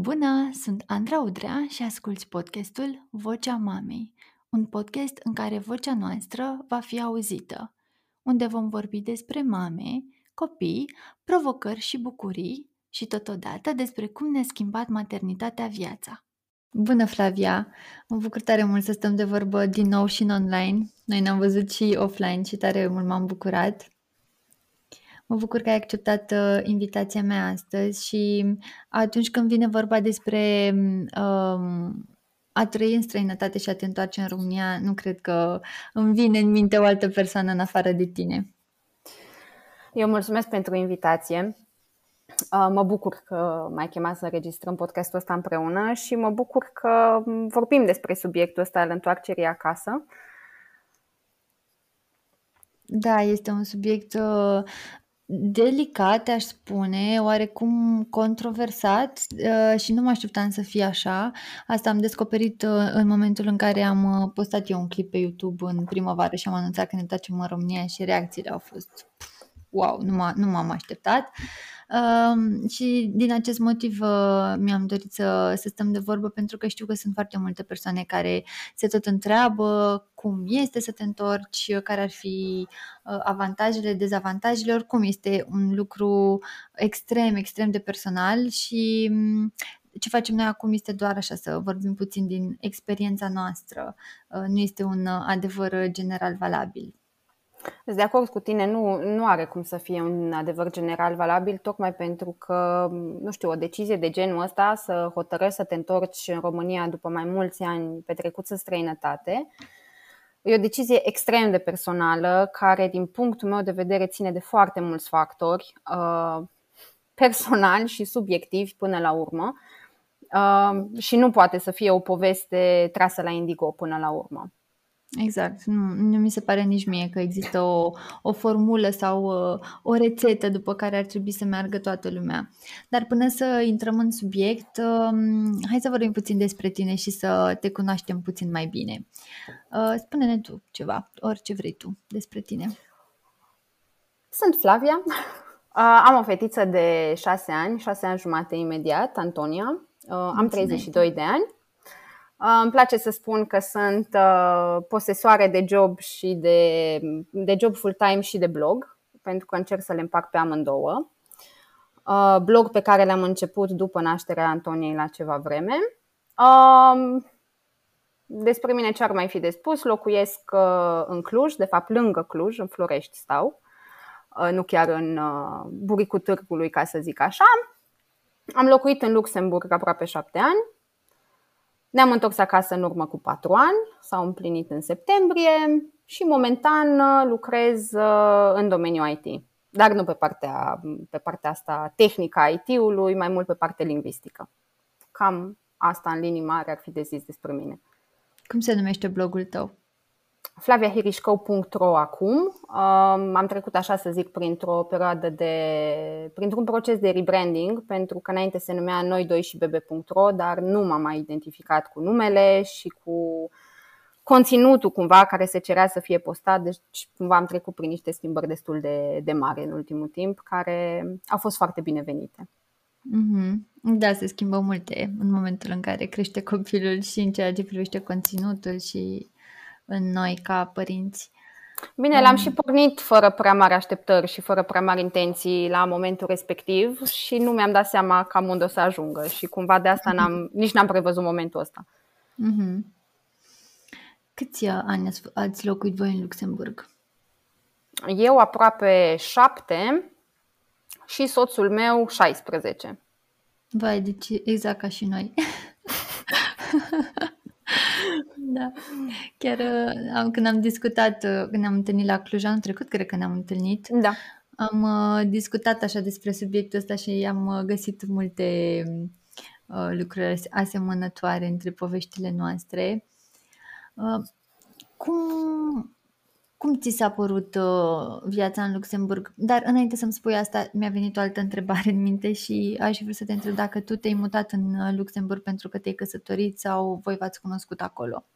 Bună, sunt Andra Udrea și asculți podcastul Vocea Mamei, un podcast în care vocea noastră va fi auzită, unde vom vorbi despre mame, copii, provocări și bucurii și totodată despre cum ne-a schimbat maternitatea viața. Bună, Flavia! Mă bucur tare mult să stăm de vorbă din nou și în online. Noi ne-am văzut și offline și tare mult m-am bucurat. Mă bucur că ai acceptat uh, invitația mea astăzi și atunci când vine vorba despre um, a trăi în străinătate și a te întoarce în România, nu cred că îmi vine în minte o altă persoană în afară de tine. Eu mulțumesc pentru invitație. Uh, mă bucur că m-ai chemat să înregistrăm podcastul ăsta împreună și mă bucur că vorbim despre subiectul ăsta al întoarcerii acasă. Da, este un subiect uh, delicat, aș spune, oarecum controversat uh, și nu mă așteptam să fie așa. Asta am descoperit uh, în momentul în care am uh, postat eu un clip pe YouTube în primăvară și am anunțat că ne întoarcem în România și reacțiile au fost wow, nu, m- nu m-am așteptat. Uh, și din acest motiv uh, mi-am dorit să, să stăm de vorbă pentru că știu că sunt foarte multe persoane care se tot întreabă cum este să te întorci, care ar fi uh, avantajele, dezavantajele, oricum este un lucru extrem, extrem de personal și um, ce facem noi acum este doar așa să vorbim puțin din experiența noastră, uh, nu este un adevăr general valabil. Sunt de acord cu tine, nu, nu are cum să fie un adevăr general valabil, tocmai pentru că, nu știu, o decizie de genul ăsta, să hotărăști să te întorci în România după mai mulți ani petrecuți în străinătate, e o decizie extrem de personală, care, din punctul meu de vedere, ține de foarte mulți factori, uh, personali și subiectivi până la urmă, uh, și nu poate să fie o poveste trasă la indigo până la urmă. Exact. Nu, nu mi se pare nici mie că există o, o formulă sau o, uh, o rețetă după care ar trebui să meargă toată lumea. Dar până să intrăm în subiect, um, hai să vorbim puțin despre tine și să te cunoaștem puțin mai bine. Uh, spune-ne tu ceva, orice vrei tu despre tine. Sunt Flavia. Uh, am o fetiță de 6 ani, 6 ani jumate imediat, Antonia. Am 32 de ani Uh, îmi place să spun că sunt uh, posesoare de job și de, de job full-time și de blog, pentru că încerc să le împac pe amândouă. Uh, blog pe care l-am început după nașterea Antoniei la ceva vreme. Um, despre mine ce ar mai fi de spus? Locuiesc în Cluj, de fapt lângă Cluj, în Florești stau, nu chiar în buricul târgului, ca să zic așa. Am locuit în Luxemburg aproape șapte ani ne-am întors acasă în urmă cu patru ani, s-au împlinit în septembrie și momentan uh, lucrez uh, în domeniul IT, dar nu pe partea, pe partea asta tehnică a IT-ului, mai mult pe partea lingvistică. Cam asta în linii mari ar fi de zis despre mine. Cum se numește blogul tău? flaviahirișcău.ro acum. Am trecut, așa să zic, printr-o perioadă de, printr-un proces de rebranding, pentru că înainte se numea noi 2 și bb.ro, dar nu m-am mai identificat cu numele și cu conținutul cumva care se cerea să fie postat, deci cumva am trecut prin niște schimbări destul de, de mari în ultimul timp, care au fost foarte binevenite. Mm-hmm. Da, se schimbă multe în momentul în care crește copilul și în ceea ce privește conținutul și în noi ca părinți. Bine, l-am și pornit fără prea mari așteptări și fără prea mari intenții la momentul respectiv și nu mi-am dat seama cam unde o să ajungă și cumva de asta n-am, nici n-am prevăzut momentul ăsta. Mm-hmm. Câți ani ați locuit voi în Luxemburg? Eu aproape șapte și soțul meu 16. Vai, deci exact ca și noi. Da. Chiar uh, când am discutat, uh, când ne-am întâlnit la Cluj anul trecut, cred că ne-am întâlnit, da. am uh, discutat așa despre subiectul ăsta și am găsit multe lucruri asemănătoare între poveștile noastre. Cum, cum ți s-a părut uh, viața în Luxemburg? Dar înainte să-mi spui asta, mi-a venit o altă întrebare în minte și aș vrea să te întreb dacă tu te-ai mutat în Luxemburg pentru că te-ai căsătorit sau voi v-ați cunoscut acolo?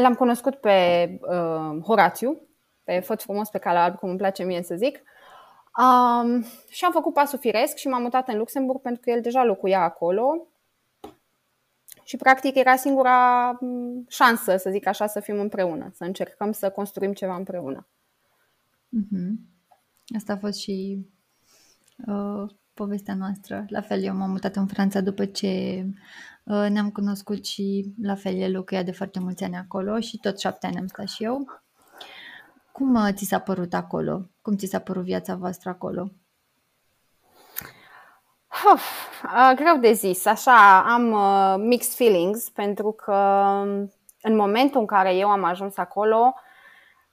L-am cunoscut pe uh, Horațiu, pe Făt frumos pe calea alb, cum îmi place mie să zic. Um, și am făcut pasul firesc și m-am mutat în Luxemburg pentru că el deja locuia acolo și practic era singura șansă, să zic așa, să fim împreună, să încercăm să construim ceva împreună. Mm-hmm. Asta a fost și uh, povestea noastră. La fel, eu m-am mutat în Franța după ce uh, ne-am cunoscut și la fel el locuia de foarte mulți ani acolo și tot șapte ani am stat și eu. Cum uh, ți s-a părut acolo? Cum ți s-a părut viața voastră acolo? Uf, uh, greu de zis. Așa, am uh, mixed feelings pentru că um, în momentul în care eu am ajuns acolo,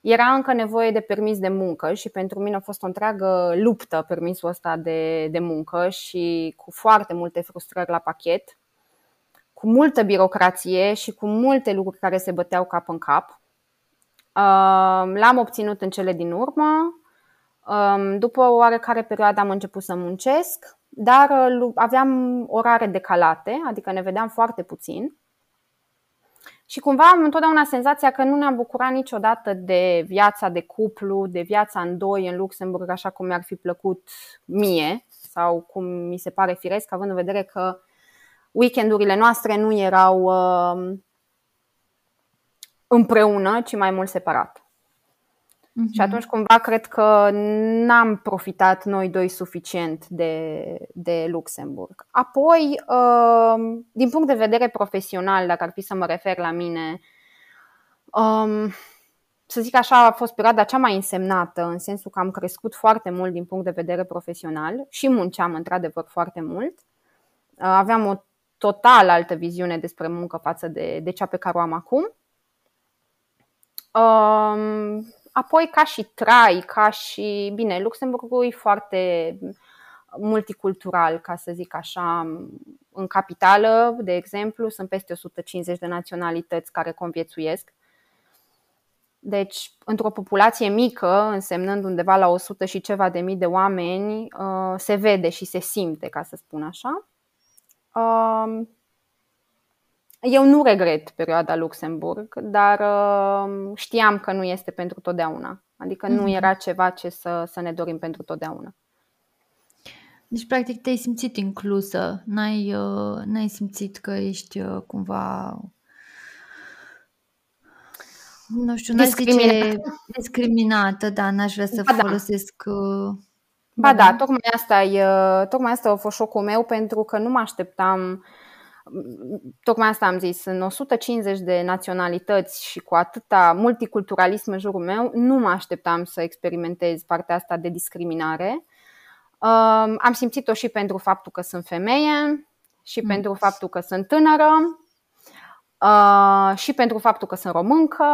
era încă nevoie de permis de muncă și pentru mine a fost o întreagă luptă permisul ăsta de, de muncă și cu foarte multe frustrări la pachet, cu multă birocrație și cu multe lucruri care se băteau cap în cap. L-am obținut în cele din urmă. După o oarecare perioadă am început să muncesc, dar aveam orare decalate, adică ne vedeam foarte puțin. Și cumva am întotdeauna senzația că nu ne-am bucurat niciodată de viața de cuplu, de viața în doi în Luxemburg, așa cum mi-ar fi plăcut mie sau cum mi se pare firesc, având în vedere că weekendurile noastre nu erau uh, împreună, ci mai mult separat. Uh-huh. Și atunci cumva cred că n-am profitat noi doi suficient de, de Luxemburg. Apoi, uh, din punct de vedere profesional, dacă ar fi să mă refer la mine, um, să zic așa, a fost perioada cea mai însemnată, în sensul că am crescut foarte mult din punct de vedere profesional și munceam într-adevăr foarte mult. Uh, aveam o total altă viziune despre muncă față de, de cea pe care o am acum. Um, apoi, ca și trai, ca și. Bine, Luxemburgul e foarte multicultural, ca să zic așa. În capitală, de exemplu, sunt peste 150 de naționalități care conviețuiesc. Deci, într-o populație mică, însemnând undeva la 100 și ceva de mii de oameni, uh, se vede și se simte, ca să spun așa. Um, eu nu regret perioada Luxemburg, dar uh, știam că nu este pentru totdeauna. Adică nu mhm. era ceva ce să, să ne dorim pentru totdeauna. Deci, practic, te-ai simțit inclusă. N-ai, uh, n-ai simțit că ești uh, cumva nu știu, n-aș zice discriminată, dar n-aș vrea să ba da. folosesc uh, Ba da, tocmai asta, e, tocmai asta a fost șocul meu pentru că nu mă așteptam tocmai asta am zis, în 150 de naționalități și cu atâta multiculturalism în jurul meu, nu mă așteptam să experimentez partea asta de discriminare. Am simțit-o și pentru faptul că sunt femeie, și mm. pentru faptul că sunt tânără, și pentru faptul că sunt româncă,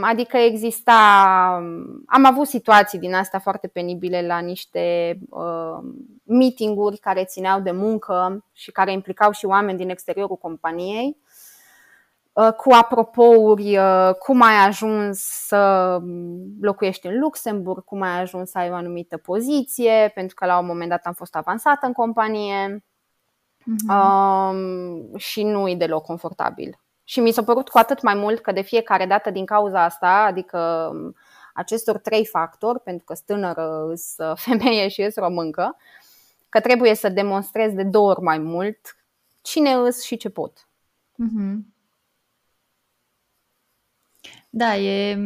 Adică exista, am avut situații din astea foarte penibile la niște meetinguri care țineau de muncă și care implicau și oameni din exteriorul companiei cu apropouri, cum ai ajuns să locuiești în Luxemburg, cum ai ajuns să ai o anumită poziție, pentru că la un moment dat am fost avansată în companie uh-huh. și nu e deloc confortabil. Și mi s-a părut cu atât mai mult că de fiecare dată din cauza asta, adică acestor trei factori, pentru că stânără, sunt femeie și sunt româncă, că trebuie să demonstrez de două ori mai mult cine îs și ce pot. Mm-hmm. Da, e,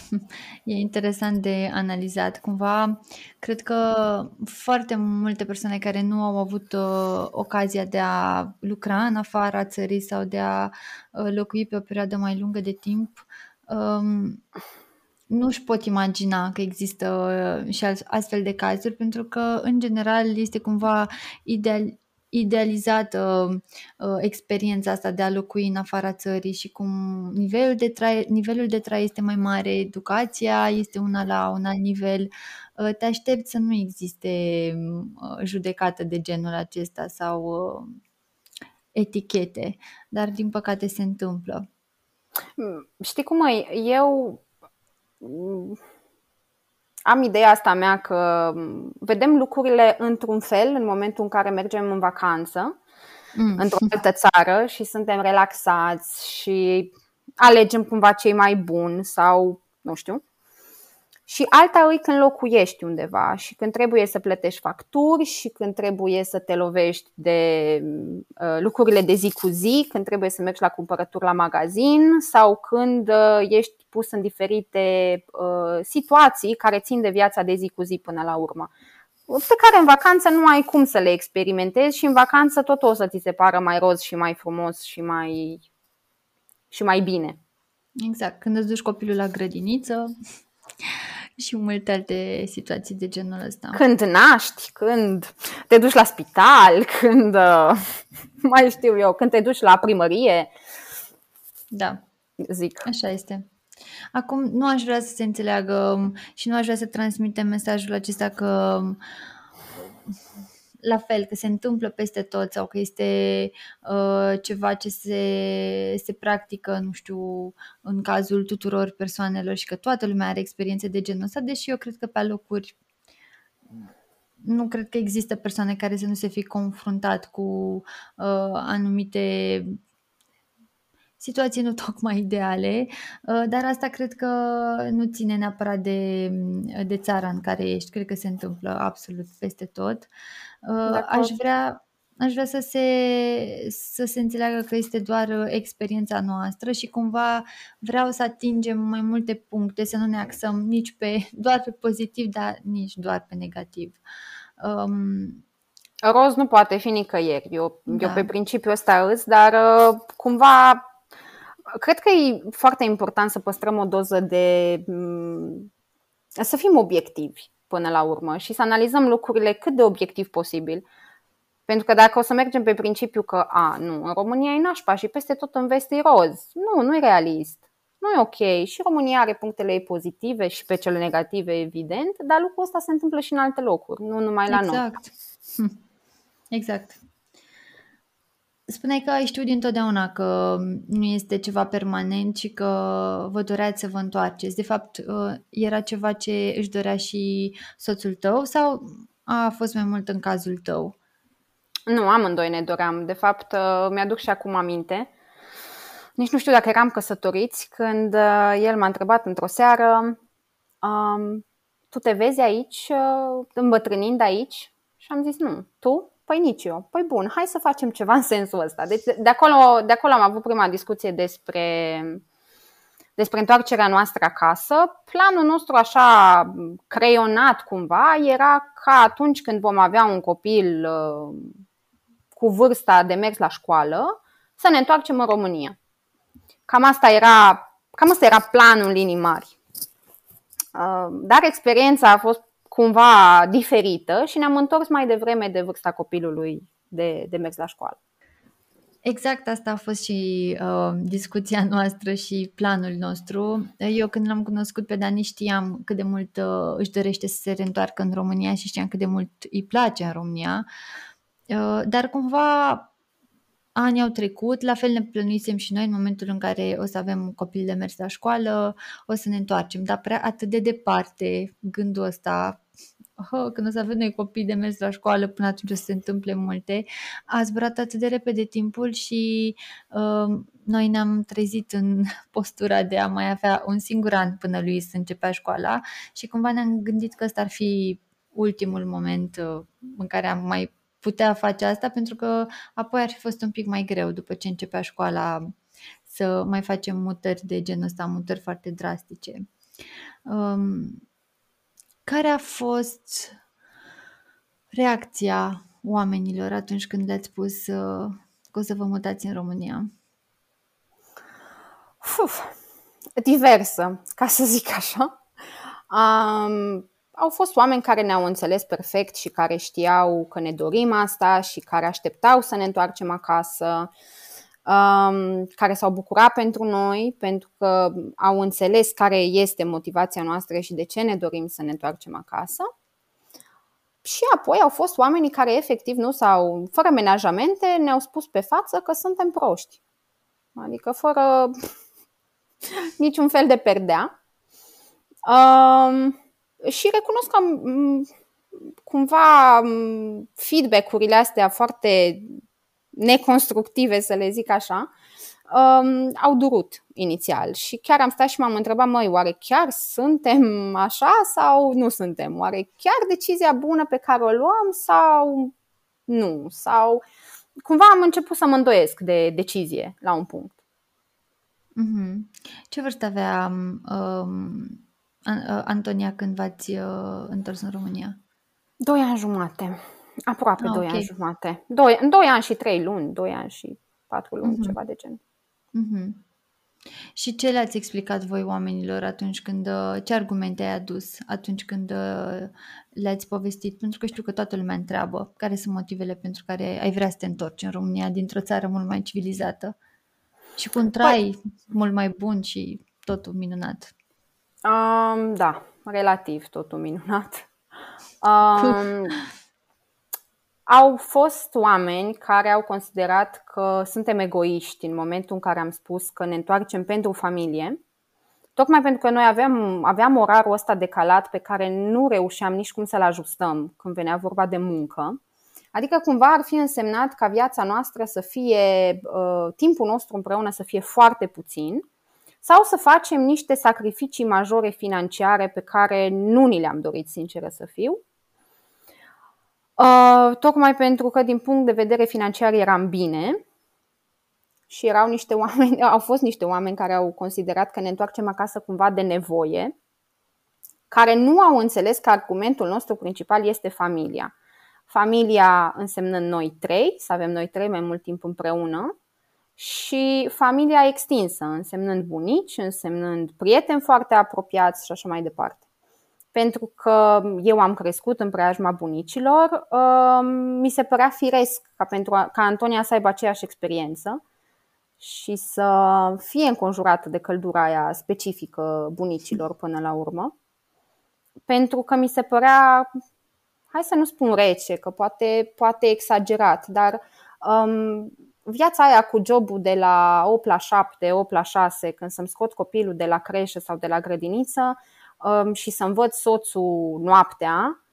e interesant de analizat. Cumva, cred că foarte multe persoane care nu au avut uh, ocazia de a lucra în afara țării sau de a uh, locui pe o perioadă mai lungă de timp, um, nu își pot imagina că există uh, și astfel de cazuri, pentru că, în general, este cumva ideal, idealizată uh, experiența asta de a locui în afara țării și cum nivelul de, trai, nivelul de trai este mai mare, educația este una la un alt nivel, uh, te aștepți să nu existe uh, judecată de genul acesta sau uh, etichete, dar din păcate se întâmplă. Știi cum e? Eu am ideea asta mea că vedem lucrurile într-un fel în momentul în care mergem în vacanță mm. într-o altă țară și suntem relaxați și alegem cumva cei mai buni sau nu știu. Și alta e când locuiești undeva și când trebuie să plătești facturi și când trebuie să te lovești de uh, lucrurile de zi cu zi, când trebuie să mergi la cumpărături la magazin sau când uh, ești pus în diferite uh, situații care țin de viața de zi cu zi până la urmă pe care în vacanță nu ai cum să le experimentezi și în vacanță tot o să ți se pară mai roz și mai frumos și mai, și mai bine. Exact, când îți duci copilul la grădiniță și multe alte situații de genul ăsta. Când naști, când te duci la spital, când uh, mai știu eu, când te duci la primărie. Da. Zic. Așa este. Acum, nu aș vrea să se înțeleagă și nu aș vrea să transmitem mesajul acesta că la fel, că se întâmplă peste tot sau că este uh, ceva ce se, se practică, nu știu, în cazul tuturor persoanelor și că toată lumea are experiențe de genul ăsta, deși eu cred că pe alocuri nu cred că există persoane care să nu se fi confruntat cu uh, anumite situații nu tocmai ideale, uh, dar asta cred că nu ține neapărat de, de țara în care ești. Cred că se întâmplă absolut peste tot. Uh, aș vrea, aș vrea să se, să se înțeleagă că este doar experiența noastră și cumva vreau să atingem mai multe puncte, să nu ne axăm nici pe doar pe pozitiv, dar nici doar pe negativ. Um, Roz nu poate fi nicăieri. Eu, da. eu pe principiu ăsta îs, dar uh, cumva cred că e foarte important să păstrăm o doză de. Mm, să fim obiectivi până la urmă și să analizăm lucrurile cât de obiectiv posibil. Pentru că dacă o să mergem pe principiu că, a, nu, în România e nașpa și peste tot în vest e roz, nu, nu e realist. Nu e ok. Și România are punctele ei pozitive și pe cele negative, evident, dar lucrul ăsta se întâmplă și în alte locuri, nu numai la exact. noi. Exact. Exact. Spuneai că ai știut dintotdeauna că nu este ceva permanent și că vă doreați să vă întoarceți. De fapt, uh, era ceva ce își dorea și soțul tău sau a fost mai mult în cazul tău? Nu, amândoi ne doream. De fapt, uh, mi-aduc și acum aminte. Nici nu știu dacă eram căsătoriți când uh, el m-a întrebat într-o seară um, tu te vezi aici, îmbătrânind aici? Și am zis nu. Tu? Păi nici eu. Păi bun, hai să facem ceva în sensul ăsta. Deci de acolo, de acolo am avut prima discuție despre, despre întoarcerea noastră acasă. Planul nostru așa creionat cumva era ca atunci când vom avea un copil uh, cu vârsta de mers la școală, să ne întoarcem în România. Cam asta era, cam asta era planul în linii mari. Uh, dar experiența a fost cumva diferită și ne-am întors mai devreme de vârsta copilului de, de mers la școală. Exact asta a fost și uh, discuția noastră și planul nostru. Eu când l-am cunoscut pe Dani știam cât de mult uh, își dorește să se reîntoarcă în România și știam cât de mult îi place în România. Uh, dar cumva Anii au trecut, la fel ne plănuisem și noi în momentul în care o să avem un copil de mers la școală, o să ne întoarcem, dar prea atât de departe gândul ăsta, oh, când o să avem noi copii de mers la școală, până atunci o să se întâmple multe, a zburat atât de repede timpul și uh, noi ne-am trezit în postura de a mai avea un singur an până lui să începea școala și cumva ne-am gândit că ăsta ar fi ultimul moment uh, în care am mai putea face asta pentru că apoi ar fi fost un pic mai greu după ce începea școala să mai facem mutări de genul ăsta, mutări foarte drastice. Um, care a fost reacția oamenilor atunci când le-ați spus uh, că o să vă mutați în România? Uf, diversă, ca să zic așa. Um, au fost oameni care ne-au înțeles perfect și care știau că ne dorim asta și care așteptau să ne întoarcem acasă, um, care s-au bucurat pentru noi, pentru că au înțeles care este motivația noastră și de ce ne dorim să ne întoarcem acasă. Și apoi au fost oamenii care efectiv nu s-au, fără menajamente, ne-au spus pe față că suntem proști. Adică fără niciun fel de perdea. Um, și recunosc că cumva feedback-urile astea foarte neconstructive, să le zic așa, um, au durut inițial. Și chiar am stat și m-am întrebat, măi, oare chiar suntem așa sau nu suntem? Oare chiar decizia bună pe care o luăm sau nu? Sau cumva am început să mă îndoiesc de decizie la un punct. Mm-hmm. Ce vârstă avea um, Antonia când v-ați uh, întors în România? Doi ani jumate. Aproape ah, doi okay. ani jumate. Doi, doi ani și trei luni, doi ani și patru luni, mm-hmm. ceva de gen. Mm-hmm. Și ce le-ați explicat voi oamenilor atunci când, uh, ce argumente ai adus atunci când uh, le-ați povestit? Pentru că știu că toată lumea întreabă care sunt motivele pentru care ai vrea să te întorci în România dintr-o țară mult mai civilizată și cu un trai păi... mult mai bun și totul minunat. Um, da, relativ totul minunat. Um, au fost oameni care au considerat că suntem egoiști în momentul în care am spus că ne întoarcem pentru familie, tocmai pentru că noi aveam, aveam orarul ăsta decalat pe care nu reușeam nici cum să-l ajustăm când venea vorba de muncă. Adică cumva ar fi însemnat ca viața noastră să fie, uh, timpul nostru împreună să fie foarte puțin sau să facem niște sacrificii majore financiare pe care nu ni le-am dorit, sinceră să fiu, Uh, tocmai pentru că din punct de vedere financiar eram bine și erau niște oameni, au fost niște oameni care au considerat că ne întoarcem acasă cumva de nevoie, care nu au înțeles că argumentul nostru principal este familia. Familia însemnând noi trei, să avem noi trei mai mult timp împreună, și familia extinsă, însemnând bunici, însemnând prieteni foarte apropiați și așa mai departe pentru că eu am crescut în preajma bunicilor, um, mi se părea firesc ca, pentru a, ca Antonia să aibă aceeași experiență și să fie înconjurată de căldura aia specifică bunicilor până la urmă. Pentru că mi se părea, hai să nu spun rece, că poate, poate exagerat, dar um, viața aia cu jobul de la 8 la 7, 8 la 6, când să-mi scot copilul de la creșă sau de la grădiniță, Um, și să învăț soțul noaptea,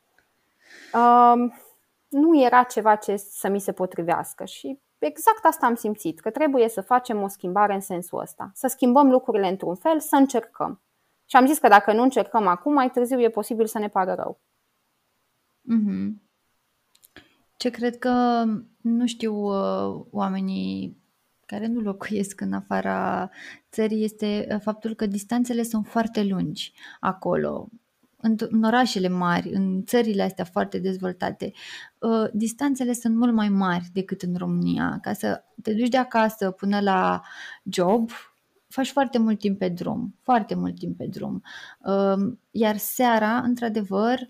um, nu era ceva ce să mi se potrivească și exact asta am simțit, că trebuie să facem o schimbare în sensul ăsta, să schimbăm lucrurile într-un fel, să încercăm. Și am zis că dacă nu încercăm acum, mai târziu e posibil să ne pară rău. Mm-hmm. Ce cred că nu știu uh, oamenii care nu locuiesc în afara țării este uh, faptul că distanțele sunt foarte lungi acolo. În, în orașele mari, în țările astea foarte dezvoltate, uh, distanțele sunt mult mai mari decât în România. Ca să te duci de acasă până la job, faci foarte mult timp pe drum, foarte mult timp pe drum. Uh, iar seara, într-adevăr,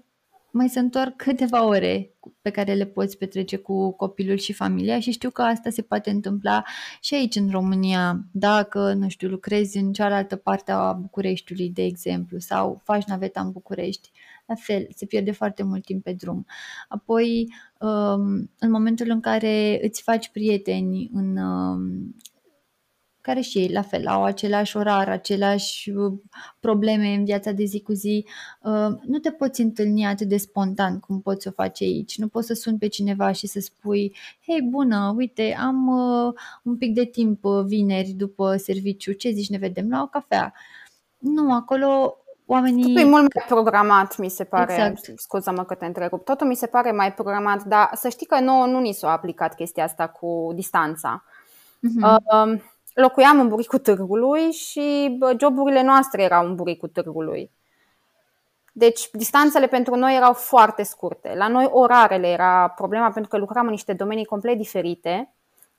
mai se întorc câteva ore pe care le poți petrece cu copilul și familia și știu că asta se poate întâmpla și aici în România, dacă, nu știu, lucrezi în cealaltă parte a Bucureștiului, de exemplu, sau faci naveta în București. La fel, se pierde foarte mult timp pe drum. Apoi, um, în momentul în care îți faci prieteni în, um, care și ei la fel au același orar, aceleași uh, probleme în viața de zi cu zi, uh, nu te poți întâlni atât de spontan cum poți să o faci aici. Nu poți să suni pe cineva și să spui, hei bună, uite, am uh, un pic de timp vineri după serviciu, ce zici, ne vedem la o cafea. Nu, acolo oamenii... Totul e mult mai programat, mi se pare. Exact. Scuză-mă că te întrerup. Totul mi se pare mai programat, dar să știi că nouă nu ni s-a aplicat chestia asta cu distanța. Uh-huh. Uh, locuiam în buricul târgului și joburile noastre erau în buricul târgului. Deci distanțele pentru noi erau foarte scurte. La noi orarele era problema pentru că lucram în niște domenii complet diferite.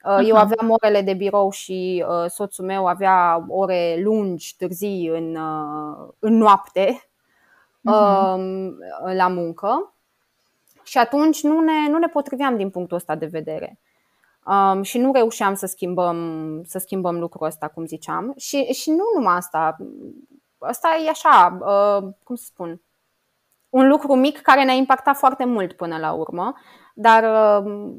Uh-huh. Eu aveam orele de birou și uh, soțul meu avea ore lungi, târzii în, uh, în noapte uh-huh. la muncă. Și atunci nu ne, nu ne potriveam din punctul ăsta de vedere um, și nu reușeam să schimbăm, să schimbăm lucrul ăsta, cum ziceam. Și, și nu numai asta. Asta e așa, uh, cum să spun, un lucru mic care ne-a impactat foarte mult până la urmă, dar, uh,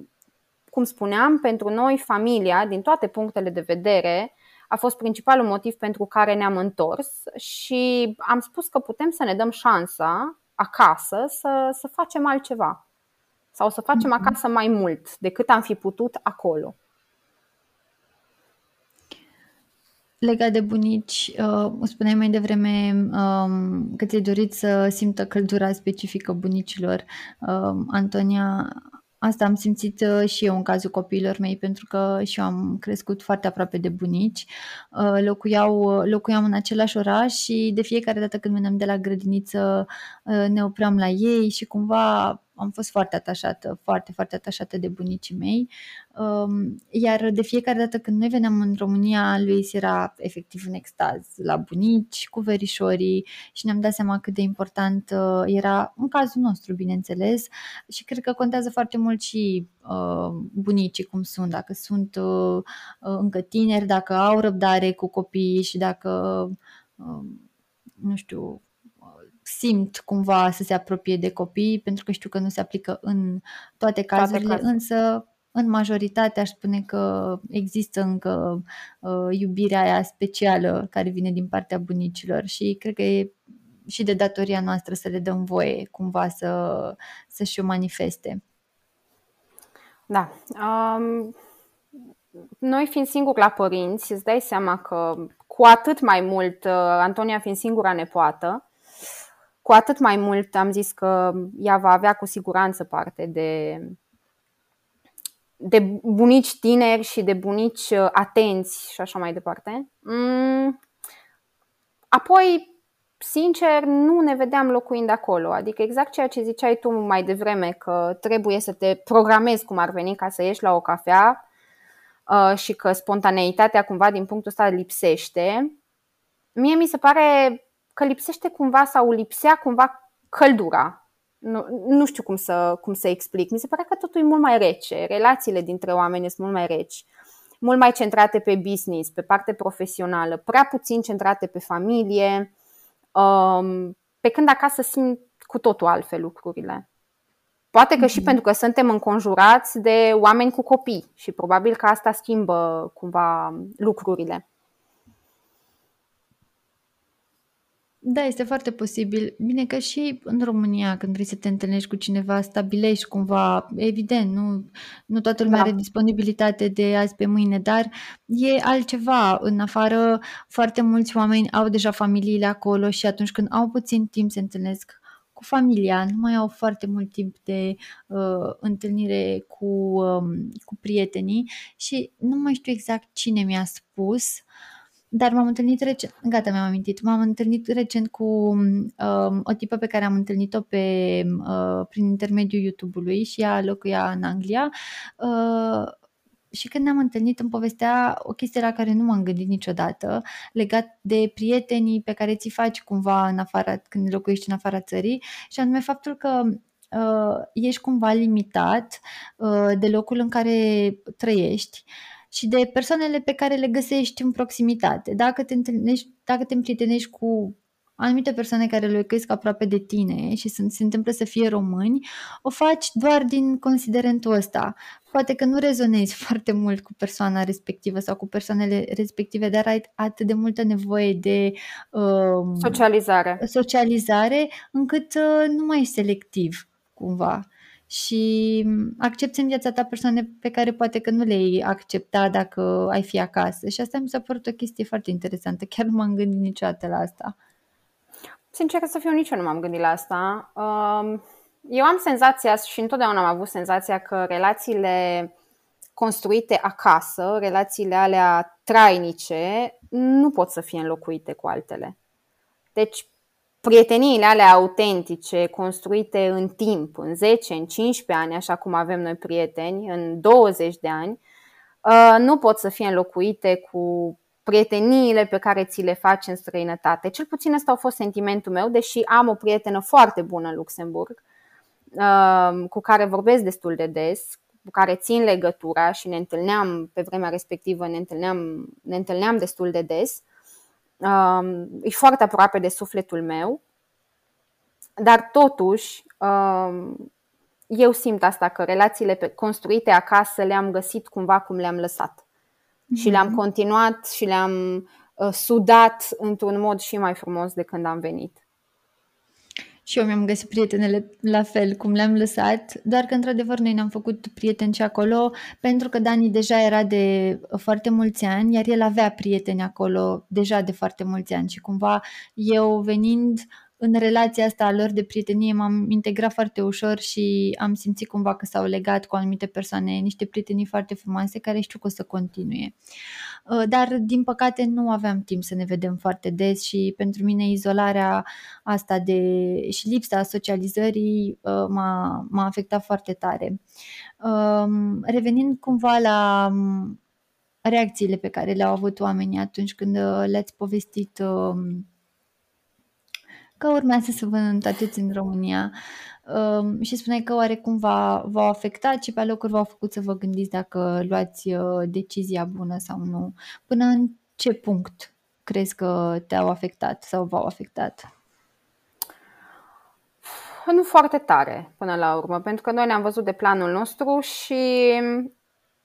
cum spuneam, pentru noi, familia, din toate punctele de vedere, a fost principalul motiv pentru care ne-am întors și am spus că putem să ne dăm șansa acasă să, să facem altceva sau să facem acasă mai mult decât am fi putut acolo. Legat de bunici, uh, spuneai mai devreme um, că ți-ai dorit să simtă căldura specifică bunicilor. Uh, Antonia, asta am simțit uh, și eu în cazul copiilor mei, pentru că și eu am crescut foarte aproape de bunici. Uh, locuiau, locuiam în același oraș și de fiecare dată când veneam de la grădiniță uh, ne opream la ei și cumva am fost foarte atașată, foarte, foarte atașată de bunicii mei. Um, iar de fiecare dată când noi veneam în România, lui era efectiv în extaz la bunici, cu verișorii și ne-am dat seama cât de important uh, era, în cazul nostru, bineînțeles, și cred că contează foarte mult și uh, bunicii cum sunt, dacă sunt uh, încă tineri, dacă au răbdare cu copiii și dacă, nu știu, simt cumva să se apropie de copii, pentru că știu că nu se aplică în toate cazurile, toate însă în majoritate aș spune că există încă uh, iubirea aia specială care vine din partea bunicilor și cred că e și de datoria noastră să le dăm voie cumva să, să-și o manifeste. Da. Um, noi fiind singuri la părinți, îți dai seama că cu atât mai mult, uh, Antonia fiind singura nepoată, cu atât mai mult am zis că ea va avea cu siguranță parte de, de bunici tineri și de bunici uh, atenți și așa mai departe. Mm. Apoi, sincer, nu ne vedeam locuind acolo. Adică exact ceea ce ziceai tu mai devreme, că trebuie să te programezi cum ar veni ca să ieși la o cafea uh, și că spontaneitatea cumva din punctul ăsta lipsește. Mie mi se pare că lipsește cumva sau lipsea cumva căldura. Nu, nu știu cum să, cum să explic. Mi se pare că totul e mult mai rece. Relațiile dintre oameni sunt mult mai reci, mult mai centrate pe business, pe parte profesională, prea puțin centrate pe familie, um, pe când acasă simt cu totul altfel lucrurile. Poate că și mhm. pentru că suntem înconjurați de oameni cu copii și probabil că asta schimbă cumva lucrurile. Da, este foarte posibil. Bine că și în România, când vrei să te întâlnești cu cineva, stabilești cumva, evident, nu, nu toată lumea da. are disponibilitate de azi pe mâine, dar e altceva. În afară, foarte mulți oameni au deja familiile acolo și atunci când au puțin timp se întâlnesc cu familia, nu mai au foarte mult timp de uh, întâlnire cu, um, cu prietenii și nu mai știu exact cine mi-a spus uh, dar m-am întâlnit recent, gata, mi-am amintit, m-am întâlnit recent cu uh, o tipă pe care am întâlnit-o pe, uh, prin intermediul YouTube-ului și ea locuia în Anglia. Uh, și când ne-am întâlnit îmi povestea o chestie la care nu m-am gândit niciodată, legat de prietenii pe care ți faci cumva în afara, când locuiești în afara țării și anume faptul că uh, ești cumva limitat uh, de locul în care trăiești și de persoanele pe care le găsești în proximitate. Dacă te, întâlnești, dacă te împrietenești cu anumite persoane care locuiesc aproape de tine și sunt, se întâmplă să fie români, o faci doar din considerentul ăsta. Poate că nu rezonezi foarte mult cu persoana respectivă sau cu persoanele respective, dar ai atât de multă nevoie de uh, socializare. socializare încât uh, nu mai ești selectiv cumva și accepti în viața ta persoane pe care poate că nu le-ai accepta dacă ai fi acasă. Și asta mi s-a părut o chestie foarte interesantă. Chiar nu m-am gândit niciodată la asta. Sincer să fiu, nici eu nu m-am gândit la asta. Um, eu am senzația și întotdeauna am avut senzația că relațiile construite acasă, relațiile alea trainice, nu pot să fie înlocuite cu altele. Deci, prieteniile alea autentice, construite în timp, în 10, în 15 ani, așa cum avem noi prieteni, în 20 de ani, uh, nu pot să fie înlocuite cu prieteniile pe care ți le faci în străinătate. Cel puțin ăsta a fost sentimentul meu, deși am o prietenă foarte bună în Luxemburg, uh, cu care vorbesc destul de des, cu care țin legătura și ne întâlneam pe vremea respectivă, ne întâlneam, ne întâlneam destul de des um, e foarte aproape de sufletul meu, dar totuși um, eu simt asta că relațiile construite acasă le-am găsit cumva cum le-am lăsat mm-hmm. și le-am mhm. continuat și le-am uh, sudat într-un mod și mai frumos de când am venit. Și eu mi-am găsit prietenele la fel cum le-am lăsat, doar că într-adevăr noi ne-am făcut prieteni și acolo pentru că Dani deja era de foarte mulți ani, iar el avea prieteni acolo deja de foarte mulți ani și cumva eu venind în relația asta a lor de prietenie m-am integrat foarte ușor și am simțit cumva că s-au legat cu anumite persoane, niște prietenii foarte frumoase care știu că o să continue. Uh, dar, din păcate, nu aveam timp să ne vedem foarte des și pentru mine izolarea asta de, și lipsa socializării uh, m-a, m-a afectat foarte tare. Um, revenind cumva la um, reacțiile pe care le-au avut oamenii atunci când uh, le-ați povestit um, că urmează să vă întoarceți în România um, și spuneai că oarecum v-a, v-au afectat și pe locuri v-au făcut să vă gândiți dacă luați uh, decizia bună sau nu. Până în ce punct crezi că te-au afectat sau v-au afectat? Nu foarte tare până la urmă, pentru că noi ne-am văzut de planul nostru și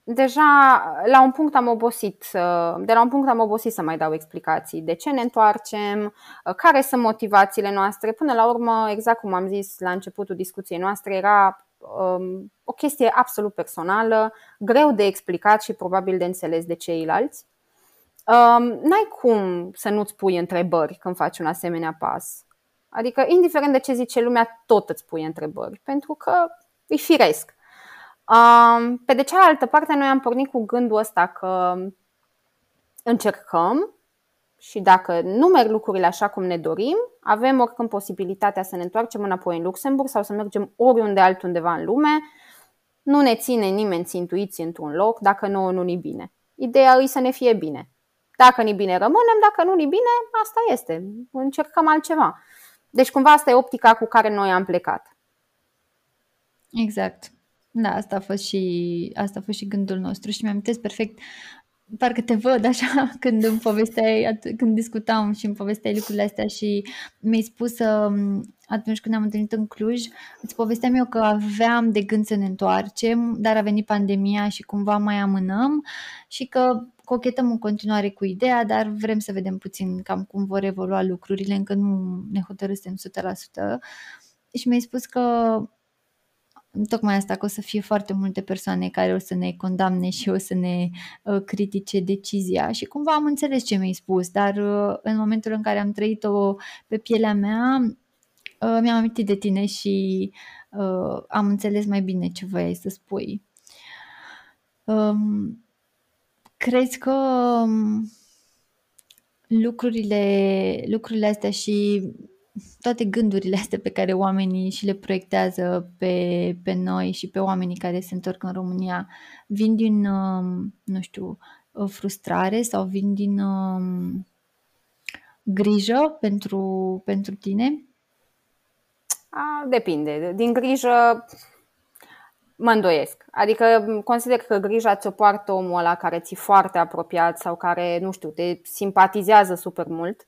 deja la un punct am obosit, de la un punct am obosit să mai dau explicații de ce ne întoarcem, care sunt motivațiile noastre. Până la urmă, exact cum am zis la începutul discuției noastre, era um, o chestie absolut personală, greu de explicat și probabil de înțeles de ceilalți. Um, n-ai cum să nu-ți pui întrebări când faci un asemenea pas. Adică, indiferent de ce zice lumea, tot îți pui întrebări, pentru că e firesc. Pe de cealaltă parte, noi am pornit cu gândul ăsta că încercăm și dacă nu merg lucrurile așa cum ne dorim, avem oricând posibilitatea să ne întoarcem înapoi în Luxemburg sau să mergem oriunde altundeva în lume. Nu ne ține nimeni intuiție într-un loc dacă nouă nu ni bine. Ideea e să ne fie bine. Dacă ni bine rămânem, dacă nu ni bine, asta este. Încercăm altceva. Deci cumva asta e optica cu care noi am plecat. Exact. Da, asta a fost și, asta a fost și gândul nostru și mi-am perfect parcă te văd așa când îmi povesteai, când discutam și îmi povesteai lucrurile astea și mi-ai spus um, atunci când am întâlnit în Cluj, îți povesteam eu că aveam de gând să ne întoarcem, dar a venit pandemia și cumva mai amânăm și că cochetăm în continuare cu ideea, dar vrem să vedem puțin cam cum vor evolua lucrurile, încă nu ne hotărâsem 100%. Și mi-ai spus că tocmai asta că o să fie foarte multe persoane care o să ne condamne și o să ne uh, critique decizia și cumva am înțeles ce mi-ai spus, dar uh, în momentul în care am trăit-o pe pielea mea, uh, mi-am amintit de tine și uh, am înțeles mai bine ce voiai să spui. Um, crezi că um, lucrurile, lucrurile astea și toate gândurile astea pe care oamenii și le proiectează pe, pe noi și pe oamenii care se întorc în România vin din, um, nu știu, frustrare sau vin din um, grijă pentru, pentru tine? A, depinde. Din grijă mă îndoiesc. Adică consider că grija ți-o poartă omul ăla care ți foarte apropiat sau care, nu știu, te simpatizează super mult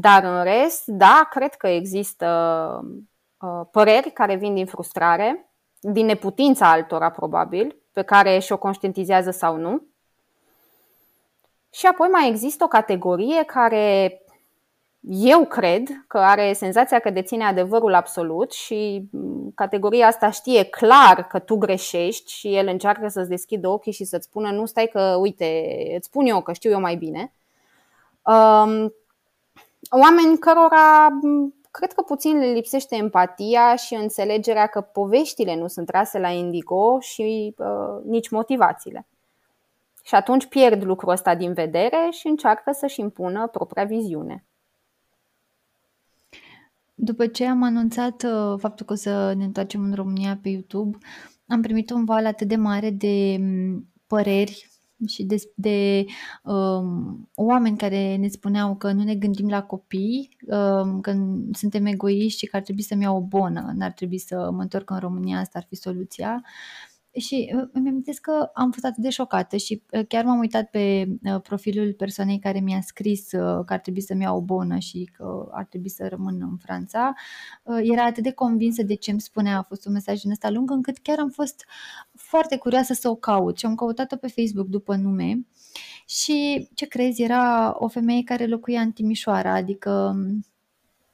dar în rest, da, cred că există uh, păreri care vin din frustrare, din neputința altora probabil, pe care și-o conștientizează sau nu. Și apoi mai există o categorie care eu cred că are senzația că deține adevărul absolut și mm, categoria asta știe clar că tu greșești și el încearcă să-ți deschidă ochii și să-ți spună nu stai că, uite, îți spun eu că știu eu mai bine. Um, oameni cărora cred că puțin le lipsește empatia și înțelegerea că poveștile nu sunt trase la indigo și uh, nici motivațiile. Și atunci pierd lucrul ăsta din vedere și încearcă să-și impună propria viziune. După ce am anunțat uh, faptul că o să ne întoarcem în România pe YouTube, am primit un val atât de mare de păreri și de, de um, oameni care ne spuneau că nu ne gândim la copii, um, că suntem egoiști și că ar trebui să-mi iau o bonă, n-ar trebui să mă întorc în România, asta ar fi soluția. Și uh, îmi amintesc că am fost atât de șocată și uh, chiar m-am uitat pe uh, profilul persoanei care mi-a scris că ar trebui să-mi iau o bonă și că ar trebui să rămân în Franța. Era atât de convinsă de ce îmi spunea, a fost un mesaj din ăsta lung, încât chiar am fost foarte curioasă să o caut și am căutat-o pe Facebook după nume. Și ce crezi, era o femeie care locuia în Timișoara, adică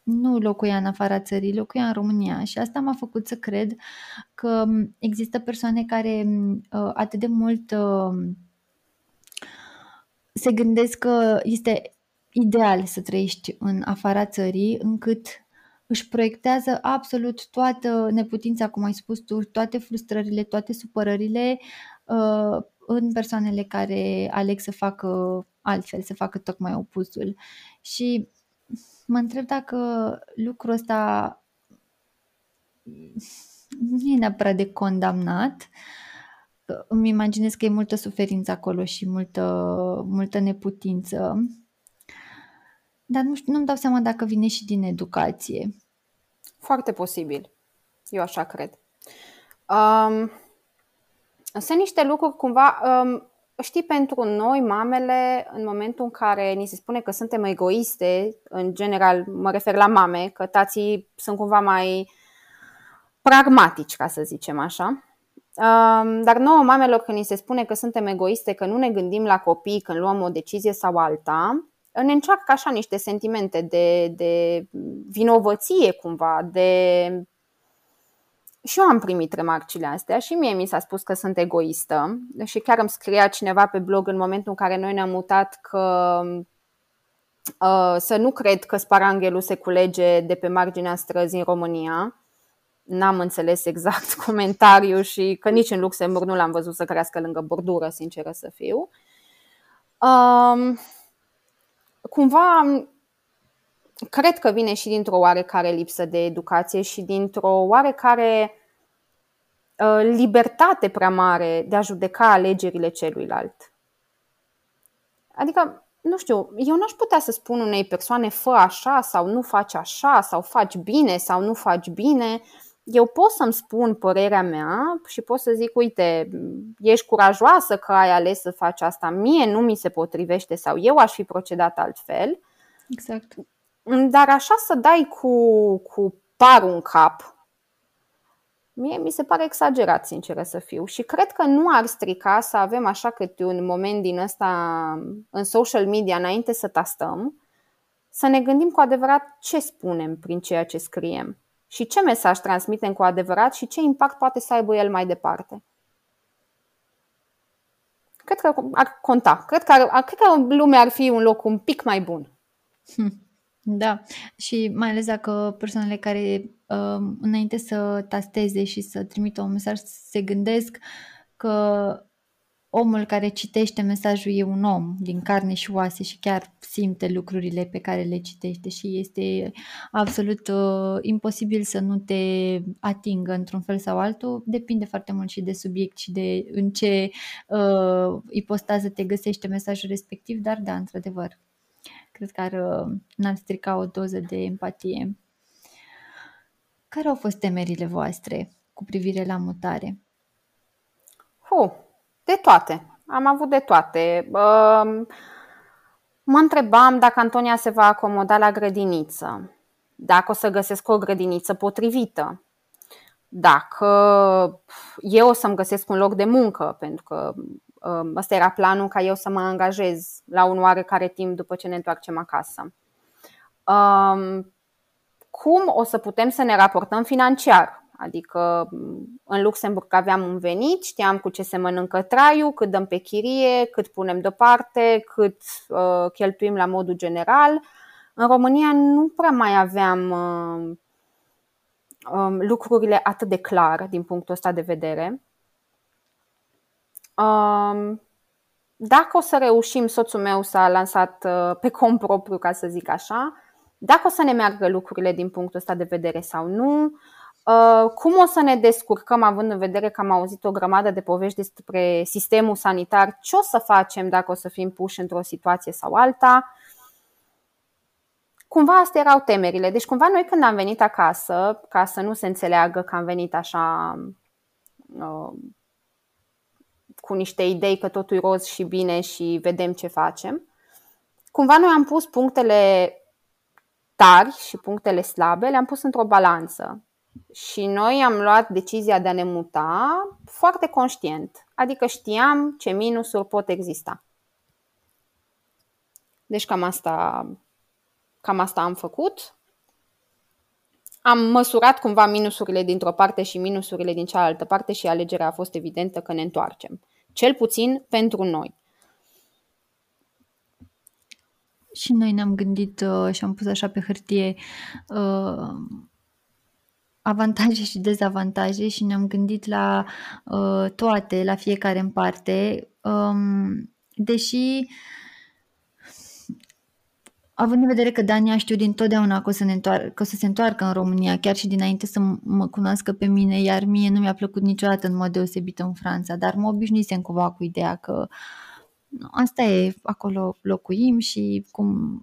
nu locuia în afara țării, locuia în România. Și asta m-a făcut să cred că există persoane care uh, atât de mult uh, se gândesc că este ideal să trăiești în afara țării, încât își proiectează absolut toată neputința, cum ai spus tu, toate frustrările, toate supărările uh, în persoanele care aleg să facă altfel, să facă tocmai opusul. Și mă întreb dacă lucrul ăsta nu e neapărat de condamnat. Îmi imaginez că e multă suferință acolo și multă, multă neputință. Dar nu știu, nu-mi dau seama dacă vine și din educație. Foarte posibil. Eu așa cred. Um, sunt niște lucruri cumva, um, știi, pentru noi, mamele, în momentul în care ni se spune că suntem egoiste, în general mă refer la mame, că tații sunt cumva mai pragmatici, ca să zicem așa. Um, dar nouă mamelor când ni se spune că suntem egoiste, că nu ne gândim la copii când luăm o decizie sau alta, ne încearcă așa niște sentimente de, de vinovăție cumva, de și eu am primit remarcile astea și mie mi s-a spus că sunt egoistă și chiar îmi scria cineva pe blog în momentul în care noi ne-am mutat că uh, să nu cred că sparanghelul se culege de pe marginea străzii în România. N-am înțeles exact comentariul și că nici în Luxemburg nu l-am văzut să crească lângă bordură, sinceră să fiu. Um, cumva cred că vine și dintr-o oarecare lipsă de educație și dintr-o oarecare uh, libertate prea mare de a judeca alegerile celuilalt. Adică, nu știu, eu n-aș putea să spun unei persoane fă așa sau nu faci așa sau faci bine sau nu faci bine. Eu pot să-mi spun părerea mea și pot să zic, uite, ești curajoasă că ai ales să faci asta, mie nu mi se potrivește sau eu aș fi procedat altfel. Exact. Dar așa să dai cu, cu parul în cap, mie mi se pare exagerat, sinceră să fiu. Și cred că nu ar strica să avem așa câte un moment din ăsta în social media înainte să tastăm, să ne gândim cu adevărat ce spunem prin ceea ce scriem și ce mesaj transmitem cu adevărat și ce impact poate să aibă el mai departe. Cred că ar conta. Cred că, ar, cred că lumea ar fi un loc un pic mai bun. Hm. Da, și mai ales dacă persoanele care uh, înainte să tasteze și să trimită un mesaj se gândesc că omul care citește mesajul e un om din carne și oase și chiar simte lucrurile pe care le citește și este absolut uh, imposibil să nu te atingă într-un fel sau altul. Depinde foarte mult și de subiect și de în ce uh, ipostază te găsește mesajul respectiv, dar da, într-adevăr, Cred că ar, uh, n-ar strica o doză de empatie. Care au fost temerile voastre cu privire la mutare? Hu, de toate. Am avut de toate. Mă întrebam dacă Antonia se va acomoda la grădiniță, dacă o să găsesc o grădiniță potrivită, dacă eu o să-mi găsesc un loc de muncă, pentru că Ăsta era planul ca eu să mă angajez la un oarecare timp după ce ne întoarcem acasă. Cum o să putem să ne raportăm financiar? Adică în Luxemburg aveam un venit, știam cu ce se mănâncă traiul, cât dăm pe chirie, cât punem deoparte, cât uh, cheltuim la modul general. În România nu prea mai aveam uh, um, lucrurile atât de clar din punctul ăsta de vedere. Dacă o să reușim, soțul meu s-a lansat uh, pe cont propriu, ca să zic așa, dacă o să ne meargă lucrurile din punctul ăsta de vedere sau nu, uh, cum o să ne descurcăm, având în vedere că am auzit o grămadă de povești despre sistemul sanitar, ce o să facem dacă o să fim puși într-o situație sau alta. Cumva astea erau temerile. Deci cumva noi când am venit acasă, ca să nu se înțeleagă că am venit așa uh, cu niște idei că totul e roz și bine și vedem ce facem. Cumva noi am pus punctele tari și punctele slabe, le-am pus într-o balanță. Și noi am luat decizia de a ne muta foarte conștient. Adică știam ce minusuri pot exista. Deci cam asta, cam asta am făcut. am măsurat cumva minusurile dintr-o parte și minusurile din cealaltă parte și alegerea a fost evidentă că ne întoarcem. Cel puțin pentru noi. Și noi ne-am gândit uh, și am pus așa pe hârtie uh, avantaje și dezavantaje și ne-am gândit la uh, toate, la fiecare în parte. Um, deși având în vedere că Dania știu din totdeauna că o, să ne întoar- că o să se întoarcă în România, chiar și dinainte să mă cunoască pe mine, iar mie nu mi-a plăcut niciodată în mod deosebit în Franța, dar mă obișnuisem cumva cu ideea că asta e, acolo locuim și cum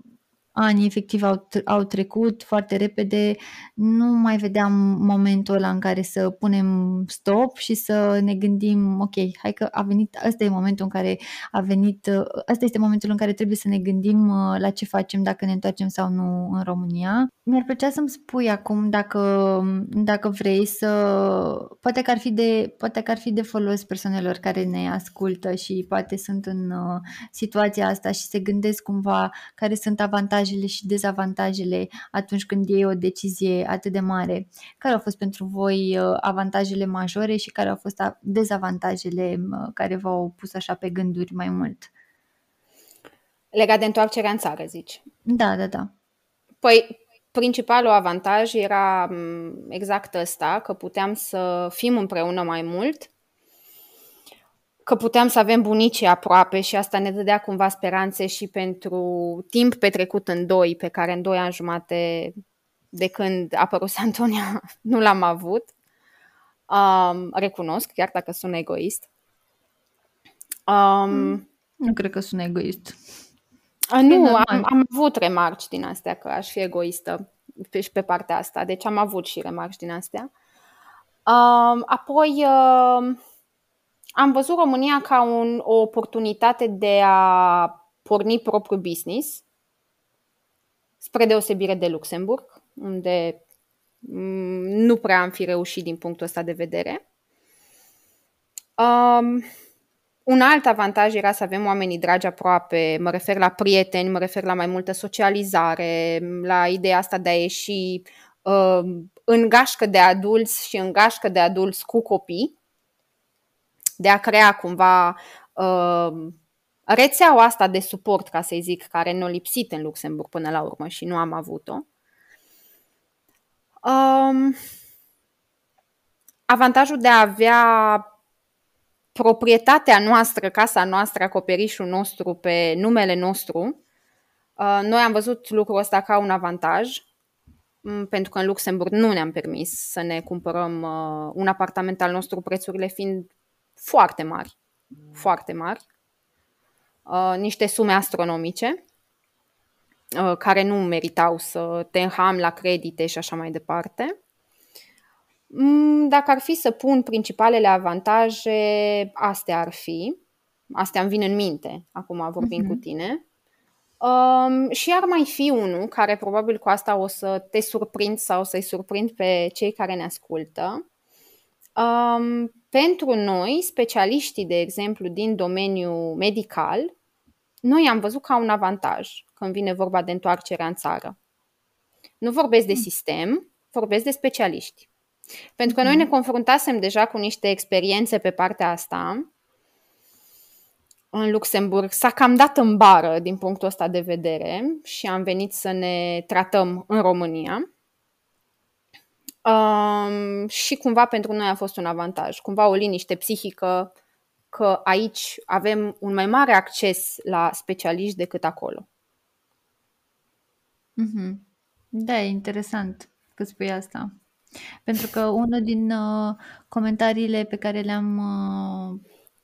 ani efectiv au, au trecut foarte repede, nu mai vedeam momentul ăla în care să punem stop și să ne gândim, ok, hai că a venit, ăsta e momentul în care a venit, ăsta este momentul în care trebuie să ne gândim uh, la ce facem dacă ne întoarcem sau nu în România. Mi-ar plăcea să-mi spui acum dacă, dacă vrei să, poate că ar fi de, poate că ar fi de folos persoanelor care ne ascultă și poate sunt în uh, situația asta și se gândesc cumva care sunt avantajele avantajele și dezavantajele atunci când iei o decizie atât de mare. Care au fost pentru voi uh, avantajele majore și care au fost dezavantajele uh, care v-au pus așa pe gânduri mai mult? Legat de întoarcerea în țară, zici? Da, da, da. Păi, principalul avantaj era mm, exact ăsta, că puteam să fim împreună mai mult că puteam să avem bunicii aproape și asta ne dădea cumva speranțe și pentru timp petrecut în doi, pe care în doi ani jumate de când a apărut Antonia nu l-am avut. Um, recunosc, chiar dacă sunt egoist. Um, nu cred că sunt egoist. A, nu, am, am avut remarci din astea că aș fi egoistă pe, și pe partea asta, deci am avut și remarci din astea. Um, apoi, uh, am văzut România ca un, o oportunitate de a porni propriul business, spre deosebire de Luxemburg, unde mm, nu prea am fi reușit din punctul ăsta de vedere. Um, un alt avantaj era să avem oamenii dragi aproape, mă refer la prieteni, mă refer la mai multă socializare, la ideea asta de a ieși uh, în gașcă de adulți și în gașcă de adulți cu copii de a crea cumva uh, rețeaua asta de suport, ca să-i zic, care ne-a lipsit în Luxemburg până la urmă și nu am avut-o. Um, avantajul de a avea proprietatea noastră, casa noastră, acoperișul nostru pe numele nostru. Uh, noi am văzut lucrul ăsta ca un avantaj, mm, pentru că în Luxemburg nu ne-am permis să ne cumpărăm uh, un apartament al nostru, prețurile fiind foarte mari, foarte mari, uh, niște sume astronomice uh, care nu meritau să te înham la credite și așa mai departe. Mm, dacă ar fi să pun principalele avantaje, astea ar fi. Astea îmi vin în minte, acum vorbim uh-huh. cu tine. Um, și ar mai fi unul care probabil cu asta o să te surprind sau să-i surprind pe cei care ne ascultă. Um, pentru noi, specialiștii, de exemplu, din domeniul medical, noi am văzut ca un avantaj când vine vorba de întoarcerea în țară. Nu vorbesc de sistem, vorbesc de specialiști. Pentru că noi ne confruntasem deja cu niște experiențe pe partea asta. În Luxemburg s-a cam dat în bară din punctul ăsta de vedere și am venit să ne tratăm în România. Um, și cumva pentru noi a fost un avantaj, cumva o liniște psihică că aici avem un mai mare acces la specialiști decât acolo. Mm-hmm. Da, e interesant că spui asta. Pentru că unul din uh, comentariile pe care le-am uh,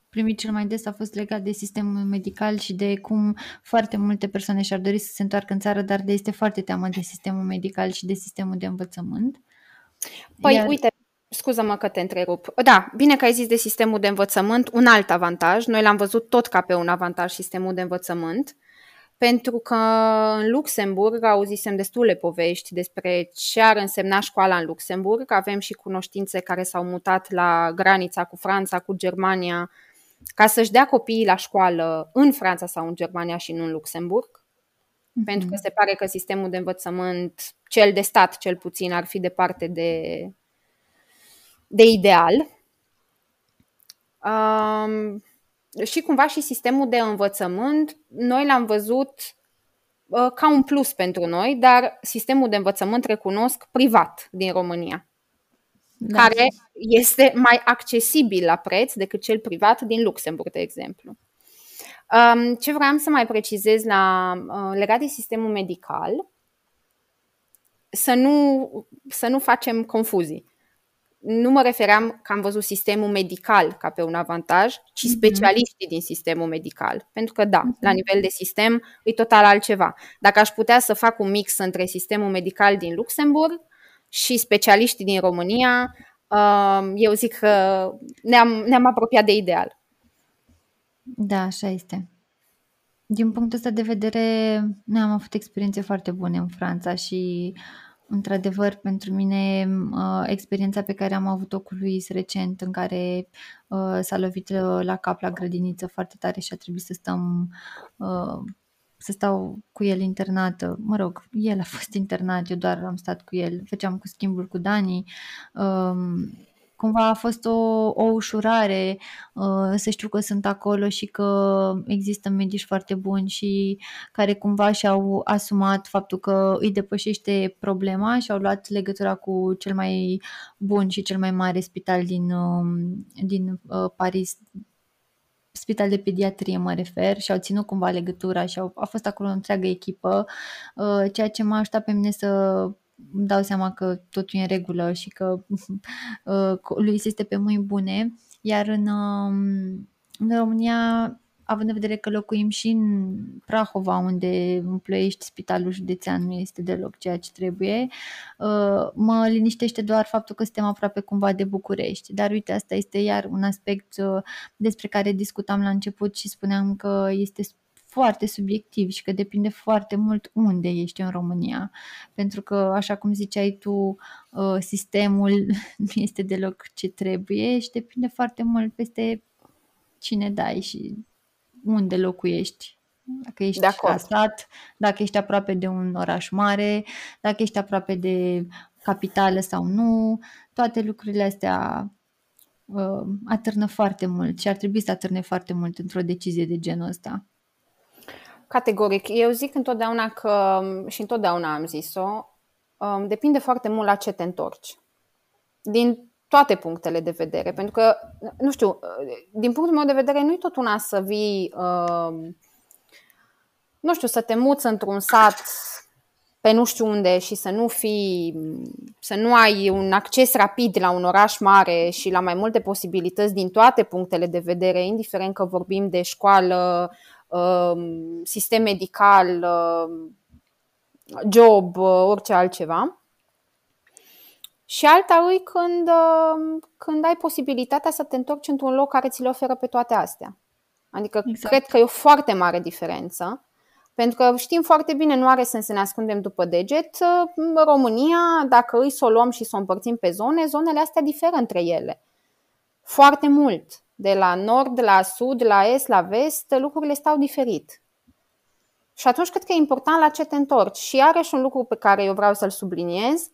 primit cel mai des a fost legat de sistemul medical și de cum foarte multe persoane și-ar dori să se întoarcă în țară, dar de este foarte teamă de sistemul medical și de sistemul de învățământ. Păi, Iar... uite, scuză-mă că te întrerup. Da, bine că ai zis de sistemul de învățământ, un alt avantaj. Noi l-am văzut tot ca pe un avantaj sistemul de învățământ, pentru că în Luxemburg auzisem destule povești despre ce ar însemna școala în Luxemburg. Avem și cunoștințe care s-au mutat la granița cu Franța, cu Germania, ca să-și dea copiii la școală în Franța sau în Germania și nu în Luxemburg. uh-huh. pentru că se pare că sistemul de învățământ, cel de stat cel puțin, ar fi departe de, de ideal. Um, și cumva și sistemul de învățământ, noi l-am văzut uh, ca un plus pentru noi, dar sistemul de învățământ recunosc privat din România, da. care este mai accesibil la preț decât cel privat din Luxemburg, de exemplu. Um, ce vreau să mai precizez la, uh, legat de sistemul medical, să nu, să nu facem confuzii nu mă refeream că am văzut sistemul medical ca pe un avantaj, ci mhm. specialiștii din sistemul medical. Pentru că, da, la mhm. nivel de sistem e total altceva. Dacă aș putea să fac un mix între sistemul medical din Luxemburg și specialiștii din România, um, eu zic că ne-am, ne-am apropiat de ideal. Da, așa este. Din punctul ăsta de vedere, noi am avut experiențe foarte bune în Franța și uh, Într-adevăr, pentru mine, uh, experiența pe care am avut-o cu Luis recent, în care uh, s-a lovit uh, la cap la grădiniță foarte tare și a trebuit să stăm să stau cu el internată. Mă rog, el a fost internat, eu doar am stat cu el, făceam cu schimbul cu Dani. Um, cumva a fost o, o ușurare uh, să știu că sunt acolo și că există medici foarte buni și care cumva și-au asumat faptul că îi depășește problema și au luat legătura cu cel mai bun și cel mai mare spital din, uh, din uh, Paris, spital de pediatrie mă refer și au ținut cumva legătura și au, a fost acolo o întreagă echipă, uh, ceea ce m-a ajutat pe mine să îmi dau seama că totul e în regulă și că uh, lui este pe mâini bune, iar în, um, în România având în vedere că locuim și în Prahova, unde în Ploiești spitalul județean nu este deloc ceea ce trebuie, uh, mă liniștește doar faptul că suntem aproape cumva de București. Dar uite, asta este iar un aspect uh, despre care discutam la început și spuneam că este foarte subiectiv și că depinde foarte mult unde ești în România. Pentru că, așa cum ziceai tu, uh, sistemul nu este deloc ce trebuie și depinde foarte mult peste cine dai și unde locuiești. Dacă ești de stat, dacă ești aproape de un oraș mare, dacă ești aproape de capitală sau nu, toate lucrurile astea uh, atârnă foarte mult și ar trebui să atârne foarte mult într-o decizie de genul ăsta. Categoric. Eu zic întotdeauna că, și întotdeauna am zis-o, um, depinde foarte mult la ce te întorci. Din toate punctele de vedere. Pentru că, nu știu, din punctul meu de vedere, nu-i tot una să vii, um, nu știu, să te muți într-un sat pe nu știu unde și să nu fii, să nu ai un acces rapid la un oraș mare și la mai multe posibilități din toate punctele de vedere, indiferent că vorbim de școală, Um, sistem medical, um, job, uh, orice altceva. Și alta îi când, um, când ai posibilitatea să te întorci într-un loc care ți le oferă pe toate astea. Adică exact. cred că e o foarte mare diferență. Pentru că știm foarte bine, nu are sens să ne ascundem după deget. România, dacă îi să o luăm și să o împărțim pe zone, zonele astea diferă între ele. Foarte mult de la nord, la sud, la est, la vest, lucrurile stau diferit. Și atunci cred că e important la ce te întorci. Și iarăși un lucru pe care eu vreau să-l subliniez.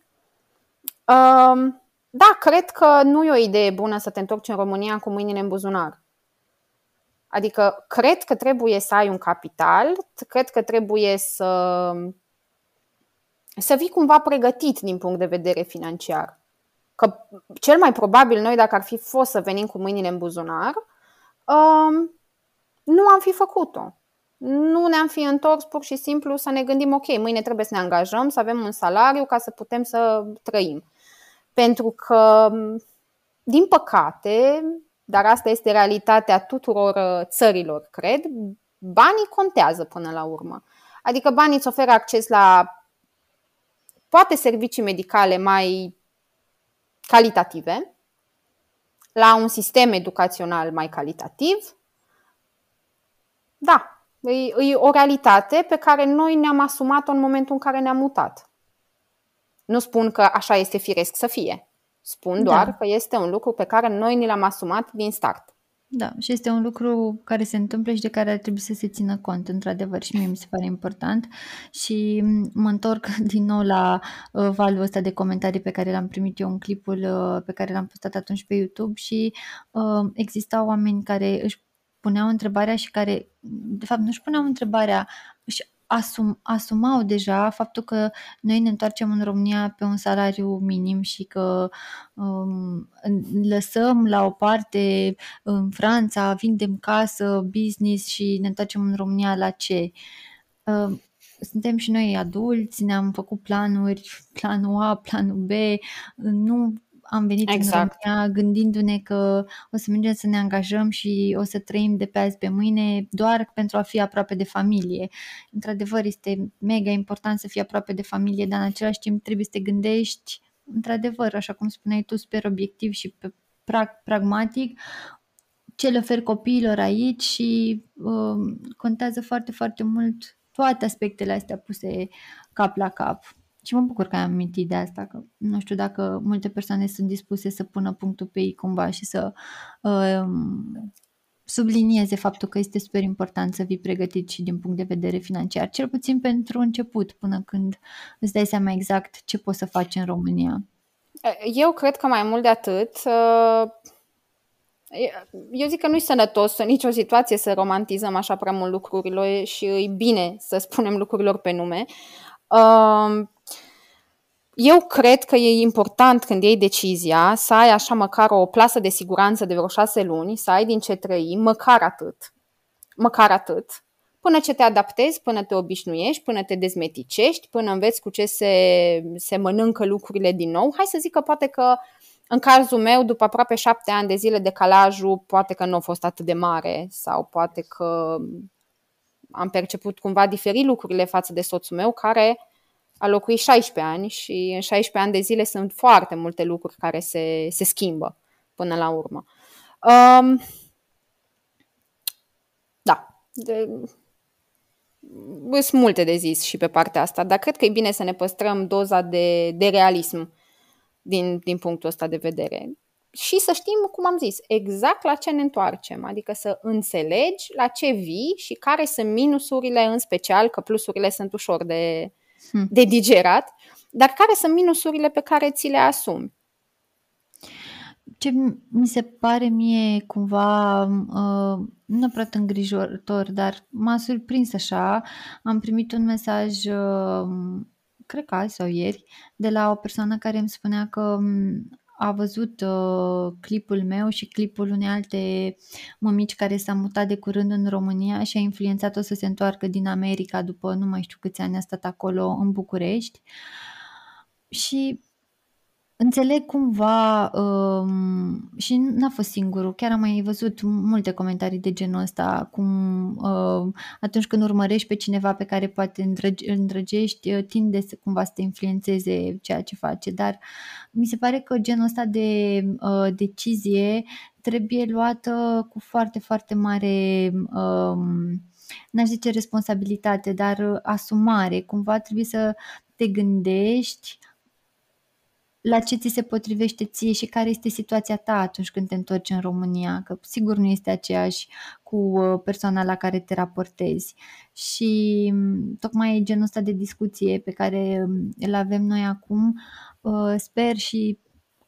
Um, da, cred că nu e o idee bună să te întorci în România cu mâinile în buzunar. Adică cred că trebuie să ai un capital, cred că trebuie să, să fii cumva pregătit din punct de vedere financiar că cel mai probabil noi, dacă ar fi fost să venim cu mâinile în buzunar, um, nu am fi făcut-o. Nu ne-am fi întors pur și simplu să ne gândim, ok, mâine trebuie să ne angajăm, să avem un salariu ca să putem să trăim. Pentru că, din păcate, dar asta este realitatea tuturor uh, țărilor, cred, banii contează până la urmă. Adică banii îți oferă acces la poate servicii medicale mai calitative, la un sistem educațional mai calitativ. Da, e, e o realitate pe care noi ne-am asumat-o în momentul în care ne-am mutat. Nu spun că așa este firesc să fie. Spun da. doar da. că este un lucru pe care noi ni l-am asumat din start. Da, și este un lucru care se întâmplă și de care ar trebui să se țină cont, într-adevăr, și mie mi se pare important. Și mă întorc din nou la uh, valul ăsta de comentarii pe care l-am primit eu în clipul uh, pe care l-am postat atunci pe YouTube și uh, existau oameni care își puneau întrebarea și care, de fapt, nu își puneau întrebarea, își asum, asumau deja faptul că noi ne întoarcem în România pe un salariu minim și că um, lăsăm la o parte în Franța, vindem casă, business și ne întoarcem în România la ce? Um, suntem și noi adulți, ne-am făcut planuri, planul A, planul B, nu am venit exact. în România gândindu-ne că o să mergem să ne angajăm și o să trăim de pe azi pe mâine doar pentru a fi aproape de familie. Într-adevăr, este mega important să fii aproape de familie, dar în același timp trebuie să te gândești, într-adevăr, așa cum spuneai tu, super obiectiv și pe pragmatic, ce le ofer copiilor aici și uh, contează foarte, foarte mult toate aspectele astea puse cap la cap. Și mă bucur că am amintit de asta, că nu știu dacă multe persoane sunt dispuse să pună punctul pe ei cumva și să uh, sublinieze faptul că este super important să fii pregătit și din punct de vedere financiar, cel puțin pentru început, până când îți dai seama exact ce poți să faci în România. Eu cred că mai mult de atât, uh, eu zic că nu-i sănătos în nicio situație să romantizăm așa prea mult lucrurile și e bine să spunem lucrurilor pe nume. Uh, eu cred că e important când iei decizia să ai așa măcar o plasă de siguranță de vreo șase luni, să ai din ce trăi, măcar atât. Măcar atât. Până ce te adaptezi, până te obișnuiești, până te dezmeticești, până înveți cu ce se, se mănâncă lucrurile din nou. Hai să zic că poate că în cazul meu, după aproape șapte ani de zile, decalajul poate că nu a fost atât de mare sau poate că am perceput cumva diferit lucrurile față de soțul meu, care a locuit 16 ani și în 16 ani de zile sunt foarte multe lucruri care se, se schimbă până la urmă. Um, da, de, sunt multe de zis și pe partea asta, dar cred că e bine să ne păstrăm doza de, de realism din, din punctul ăsta de vedere. Și să știm, cum am zis, exact la ce ne întoarcem, adică să înțelegi la ce vii și care sunt minusurile, în special că plusurile sunt ușor de, Hmm. de digerat, dar care sunt minusurile pe care ți le asumi? Ce mi se pare mie cumva uh, nu neapărat îngrijorător, dar m-a surprins așa. Am primit un mesaj, uh, cred că azi sau ieri, de la o persoană care îmi spunea că um, a văzut uh, clipul meu și clipul unei alte mămici care s-a mutat de curând în România și a influențat-o să se întoarcă din America după nu mai știu câți ani a stat acolo în București. Și Înțeleg cumva um, și n-a fost singurul, chiar am mai văzut multe comentarii de genul ăsta, cum uh, atunci când urmărești pe cineva pe care poate îndrăge, îndrăgești, uh, tinde să, cumva să te influențeze ceea ce face, dar mi se pare că genul ăsta de uh, decizie trebuie luată cu foarte, foarte mare, um, n-aș zice responsabilitate, dar asumare, cumva trebuie să te gândești la ce ți se potrivește ție și care este situația ta atunci când te întorci în România, că sigur nu este aceeași cu uh, persoana la care te raportezi. Și mm, tocmai genul ăsta de discuție pe care mm, îl avem noi acum, uh, sper și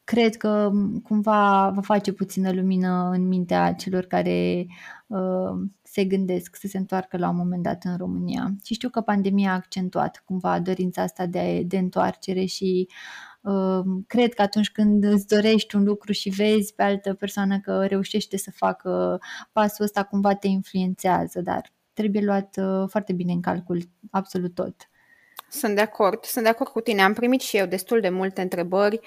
cred că mm, cumva va face puțină lumină în mintea celor care uh, se gândesc să se întoarcă la un moment dat în România. Și știu că pandemia a accentuat cumva dorința asta de, de întoarcere și cred că atunci când îți dorești un lucru și vezi pe altă persoană că reușește să facă pasul ăsta, cumva te influențează, dar trebuie luat uh, foarte bine în calcul absolut tot. Sunt de acord, sunt de acord cu tine. Am primit și eu destul de multe întrebări.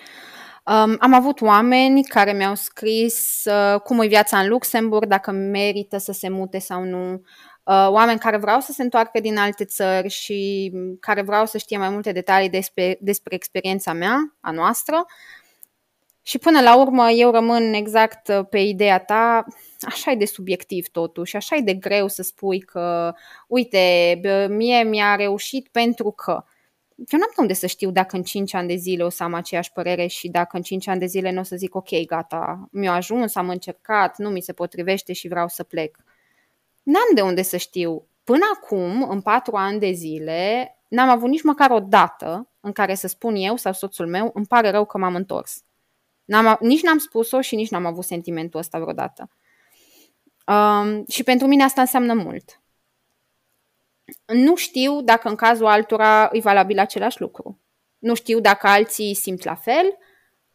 Um, am avut oameni care mi-au scris uh, cum e viața în Luxemburg, dacă merită să se mute sau nu. Uh, oameni care vreau să se întoarcă din alte țări și care vreau să știe mai multe detalii despre, despre experiența mea, a noastră. Și până la urmă eu rămân exact uh, pe ideea ta, așa e de subiectiv totuși, așa e de greu să spui că, uite, mie mi-a reușit pentru că. eu n-am de unde să știu dacă în 5 ani de zile o să am aceeași părere și dacă în 5 ani de zile nu o să zic ok, gata, mi-a ajuns, am încercat, nu mi se potrivește și vreau să plec. N-am de unde să știu. Până acum, în 4 ani de zile, n-am avut nici măcar o dată în care să spun eu sau soțul meu, îmi pare rău că m-am întors. N-am, nici n-am spus-o și nici n-am avut sentimentul ăsta vreodată. Um, și pentru mine asta înseamnă mult. Nu știu dacă în cazul altora e valabil același lucru. Nu știu dacă alții simt la fel,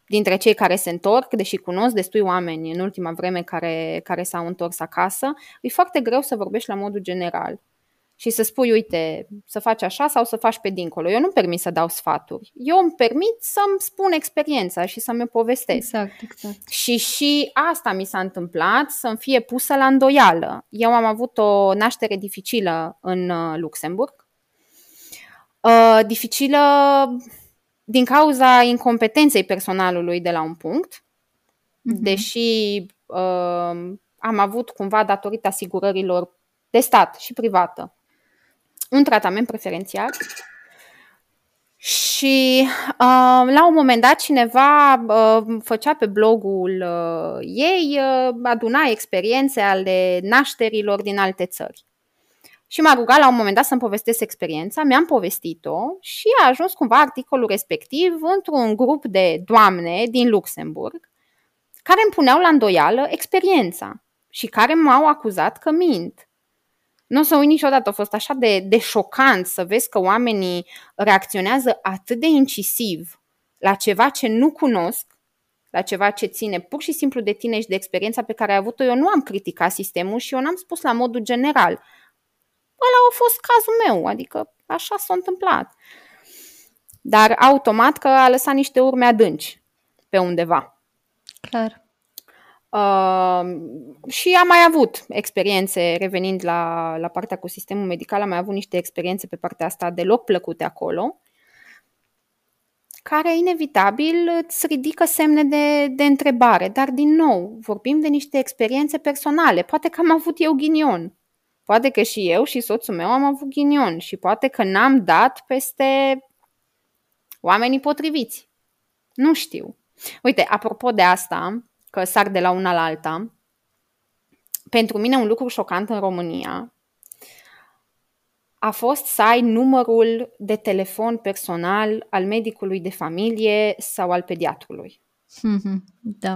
dintre cei care se întorc, deși cunosc destui oameni în ultima vreme care, care s-au întors acasă, e foarte greu să vorbești la modul general și să spui, uite, să faci așa sau să faci pe dincolo. Eu nu-mi permit să dau sfaturi. Eu îmi permit să-mi spun experiența și să-mi povestesc. Exact, exact. Și și asta mi s-a întâmplat, să-mi fie pusă la îndoială. Eu am avut o naștere dificilă în uh, Luxemburg. Uh, dificilă din cauza incompetenței personalului de la un punct, uh-huh. deși uh, am avut cumva datorită asigurărilor de stat și privată un tratament preferențial și uh, la un moment dat cineva uh, făcea pe blogul uh, ei, uh, aduna experiențe ale nașterilor din alte țări. Și m-a rugat la un moment dat să-mi povestesc experiența, mi-am povestit-o și a ajuns cumva articolul respectiv într-un grup de doamne din Luxemburg care îmi puneau la îndoială experiența și care m-au acuzat că mint. Nu o să uit niciodată, a fost așa de, de șocant să vezi că oamenii reacționează atât de incisiv la ceva ce nu cunosc, la ceva ce ține pur și simplu de tine și de experiența pe care ai avut-o. Eu nu am criticat sistemul și eu n-am spus la modul general. Ăla a fost cazul meu, adică așa s-a întâmplat. Dar automat că a lăsat niște urme adânci pe undeva. Clar. Uh, și am mai avut experiențe, revenind la, la partea cu sistemul medical, am mai avut niște experiențe pe partea asta deloc plăcute acolo, care inevitabil îți ridică semne de, de întrebare. Dar, din nou, vorbim de niște experiențe personale. Poate că am avut eu ghinion. Poate că și eu și soțul meu am avut ghinion și poate că n-am dat peste oamenii potriviți. Nu știu. Uite, apropo de asta, că sar de la una la alta. Pentru mine un lucru șocant în România a fost să ai numărul de telefon personal al medicului de familie sau al pediatrului. Mm-hmm, da.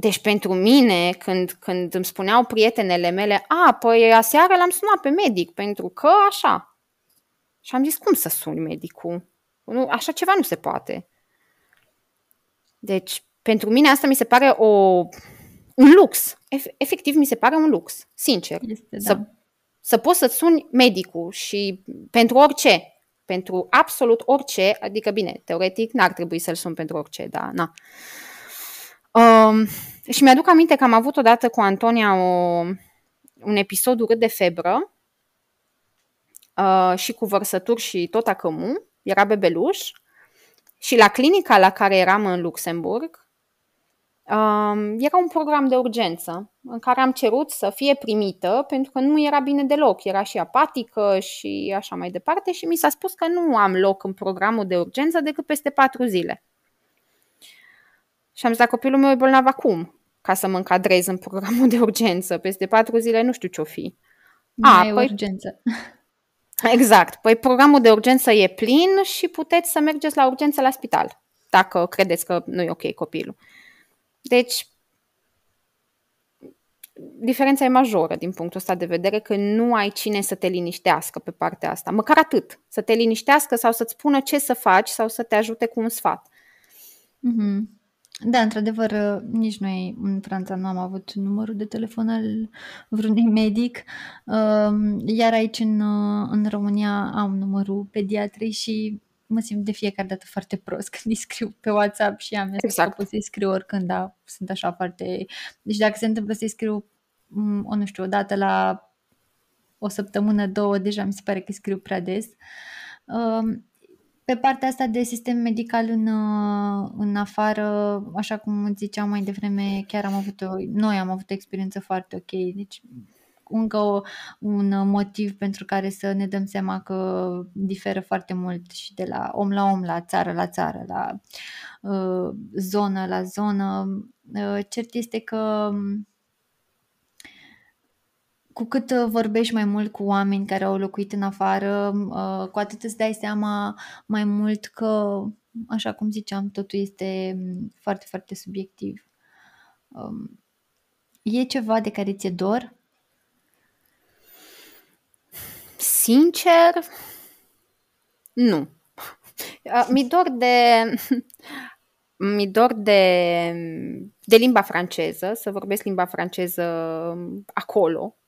Deci pentru mine, când, când îmi spuneau prietenele mele, a, păi aseară l-am sunat pe medic, pentru că așa. Și am zis, cum să suni medicul? Nu, așa ceva nu se poate. Deci, pentru mine asta mi se pare o, un lux. Efectiv, mi se pare un lux, sincer. Este, da. să, să poți să-ți suni medicul și pentru orice, pentru absolut orice, adică bine, teoretic n-ar trebui să-l sun pentru orice, da, na. Um, și mi-aduc aminte că am avut odată cu Antonia o, un episod urât de febră uh, și cu vărsături și tot acămu, era bebeluș. Și la clinica la care eram în Luxemburg, Um, era un program de urgență în care am cerut să fie primită pentru că nu era bine deloc, era și apatică și așa mai departe și mi s-a spus că nu am loc în programul de urgență decât peste patru zile. Și am zis, dacă copilul meu e bolnav acum, ca să mă încadrez în programul de urgență, peste patru zile nu știu ce-o fi. Nu A, e păi... urgență. Exact. Păi programul de urgență e plin și puteți să mergeți la urgență la spital, dacă credeți că nu e ok copilul. Deci, diferența e majoră din punctul ăsta de vedere că nu ai cine să te liniștească pe partea asta. Măcar atât. Să te liniștească sau să-ți spună ce să faci sau să te ajute cu un sfat. Mm-hmm. Da, într-adevăr, nici noi în Franța nu am avut numărul de telefon al vreunui medic, um, iar aici în, în România am numărul pediatrei și mă simt de fiecare dată foarte prost când îi scriu pe WhatsApp și am exact. pot să-i scriu oricând, da, sunt așa foarte... Deci dacă se întâmplă să-i scriu, mm, o, nu știu, o dată la o săptămână, două, deja mi se pare că scriu prea des. Um, pe partea asta de sistem medical în, uh, în afară, așa cum ziceam mai devreme, chiar am avut o, noi am avut o experiență foarte ok, deci încă o, un motiv pentru care să ne dăm seama că diferă foarte mult și de la om la om, la țară la țară, la uh, zonă la zonă. Uh, cert este că cu cât uh, vorbești mai mult cu oameni care au locuit în afară, uh, cu atât îți dai seama mai mult că, așa cum ziceam, totul este mm, foarte, foarte subiectiv. Um, e ceva de care ți-e dor? Sincer, nu. Uh, mi dor de mi dor de, de limba franceză, să vorbesc limba franceză acolo, Mhm.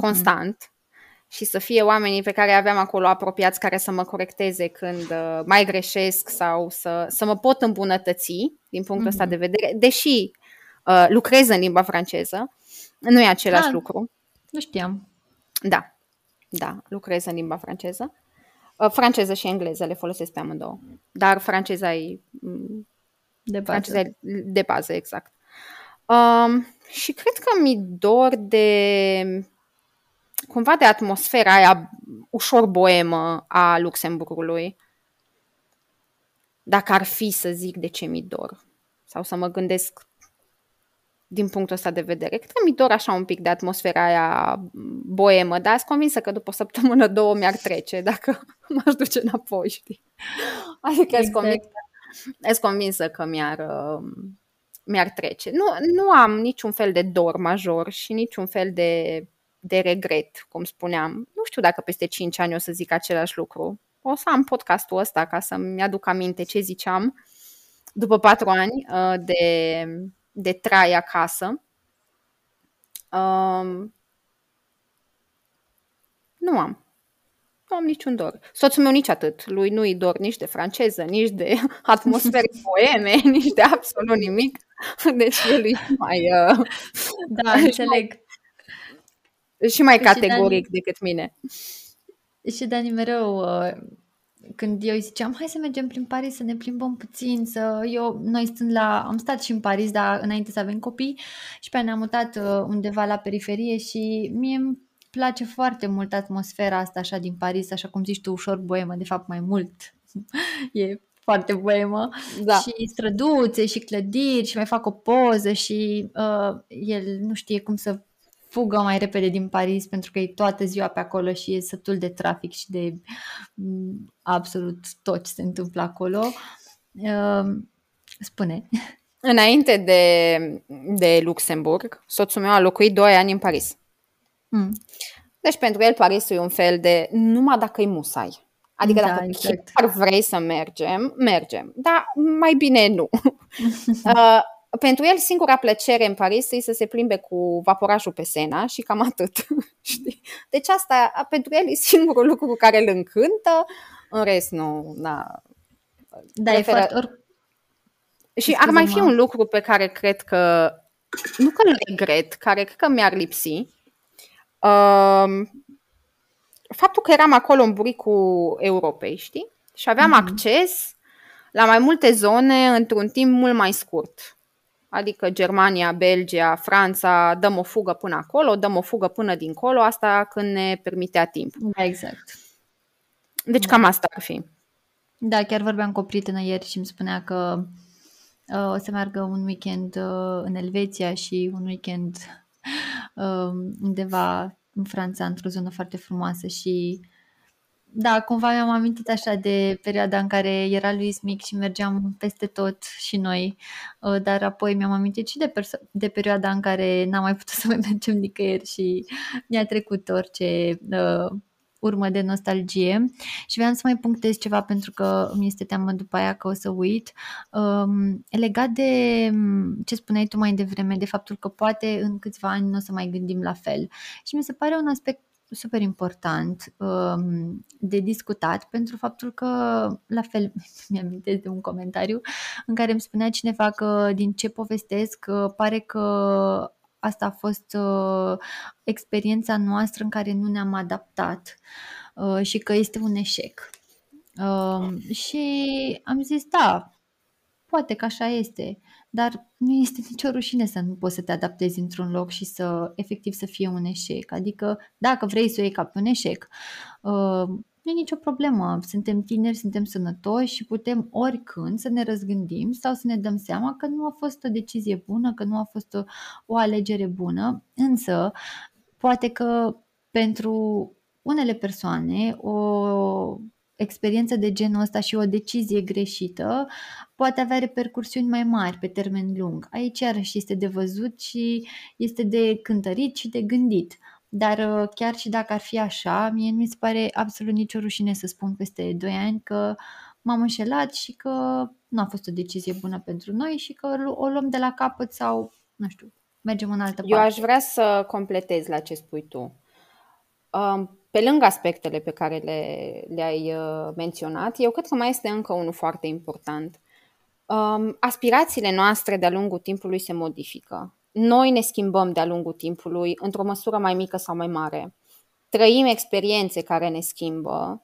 Constant mm-hmm. și să fie oamenii pe care aveam acolo apropiați care să mă corecteze când uh, mai greșesc sau să, să mă pot îmbunătăți din punctul mm-hmm. ăsta de vedere, deși uh, lucrez în limba franceză, nu e același ah, lucru. Nu știam. Da, da, lucrez în limba franceză. Uh, franceză și engleză le folosesc pe amândouă, dar franceza e mm, de bază. Franceza e de bază, exact. Um, și cred că mi dor de cumva de atmosfera aia ușor boemă a Luxemburgului. Dacă ar fi să zic de ce mi dor sau să mă gândesc din punctul ăsta de vedere. Cred că mi dor așa un pic de atmosfera aia boemă, dar sunt convinsă că după o săptămână, două mi-ar trece dacă m-aș duce înapoi, știi? Adică exact. sunt convinsă, sunt convinsă că mi-ar, mi-ar trece. Nu, nu am niciun fel de dor major și niciun fel de de regret, cum spuneam. Nu știu dacă peste 5 ani o să zic același lucru. O să am podcastul ăsta ca să-mi aduc aminte ce ziceam după 4 ani uh, de, de trai acasă. Um, nu am. Nu am niciun dor. Soțul meu nici atât. Lui nu-i dor nici de franceză, nici de atmosfere poeme, nici de absolut nimic. Deci el e mai... Uh, da, înțeleg și mai categoric Dani, decât mine. Și Dani mereu, uh, când eu îi ziceam, hai să mergem prin Paris, să ne plimbăm puțin, să eu, noi stând la, am stat și în Paris, dar înainte să avem copii și pe ne-am mutat uh, undeva la periferie și mie îmi place foarte mult atmosfera asta așa din Paris, așa cum zici tu, ușor boemă, de fapt mai mult e foarte boemă da. și străduțe și clădiri și mai fac o poză și uh, el nu știe cum să fugă mai repede din Paris pentru că e toată ziua pe acolo și e sătul de trafic și de mm, absolut tot ce se întâmplă acolo. Ehm, spune. Înainte de, de Luxemburg, soțul meu a locuit 2 ani în Paris. Mm. Deci pentru el Parisul e un fel de numai dacă e musai. Adică da, dacă exact. chiar vrei să mergem, mergem. Dar mai bine nu. uh, pentru el singura plăcere în Paris e să se plimbe cu vaporașul pe Sena și cam atât. Deci asta pentru el e singurul lucru care îl încântă, în rest nu. Na, da, preferă... e foarte... Or... Și ar mai fi un lucru pe care cred că, nu că îl regret, care cred că mi-ar lipsi, um, faptul că eram acolo în buricul Europei, știi? Și aveam mm-hmm. acces la mai multe zone într-un timp mult mai scurt. Adică Germania, Belgia, Franța, dăm o fugă până acolo, dăm o fugă până dincolo, asta când ne permitea timp. Exact. Deci da. cam asta ar fi. Da, chiar vorbeam cu o prietenă ieri și îmi spunea că uh, o să meargă un weekend uh, în Elveția și un weekend uh, undeva în Franța, într-o zonă foarte frumoasă și da, cumva mi-am amintit așa de perioada în care era Luis mic și mergeam peste tot și noi, uh, dar apoi mi-am amintit și de, perso- de perioada în care n-am mai putut să mai mergem nicăieri și mi-a trecut orice uh, urmă de nostalgie. Și vreau să mai punctez ceva pentru că mi este teamă după aia că o să uit. Um, legat de um, ce spuneai tu mai devreme de faptul că poate în câțiva ani nu o să mai gândim la fel. Și mi se pare un aspect super important um, de discutat pentru faptul că, la fel, mi-am de un comentariu în care îmi spunea cineva că din ce povestesc pare că asta a fost uh, experiența noastră în care nu ne-am adaptat uh, și că este un eșec. Uh, și am zis, da, poate că așa este, dar nu este nicio rușine să nu poți să te adaptezi într-un loc și să efectiv să fie un eșec. Adică dacă vrei să o iei ca pe un eșec, uh, nu e nicio problemă. Suntem tineri, suntem sănătoși și putem oricând să ne răzgândim sau să ne dăm seama că nu a fost o decizie bună, că nu a fost o, o alegere bună, însă poate că pentru unele persoane o experiență de genul ăsta și o decizie greșită poate avea repercursiuni mai mari pe termen lung. Aici iarăși este de văzut și este de cântărit și de gândit. Dar uh, chiar și dacă ar fi așa, mie nu mi se pare absolut nicio rușine să spun peste 2 ani că m-am înșelat și că nu a fost o decizie bună pentru noi și că o luăm de la capăt sau, nu știu, mergem în altă parte. Eu aș vrea să completez la ce spui tu. Um, pe lângă aspectele pe care le, le-ai uh, menționat, eu cred că mai este încă unul foarte important. Um, aspirațiile noastre de-a lungul timpului se modifică. Noi ne schimbăm de-a lungul timpului, într-o măsură mai mică sau mai mare. Trăim experiențe care ne schimbă.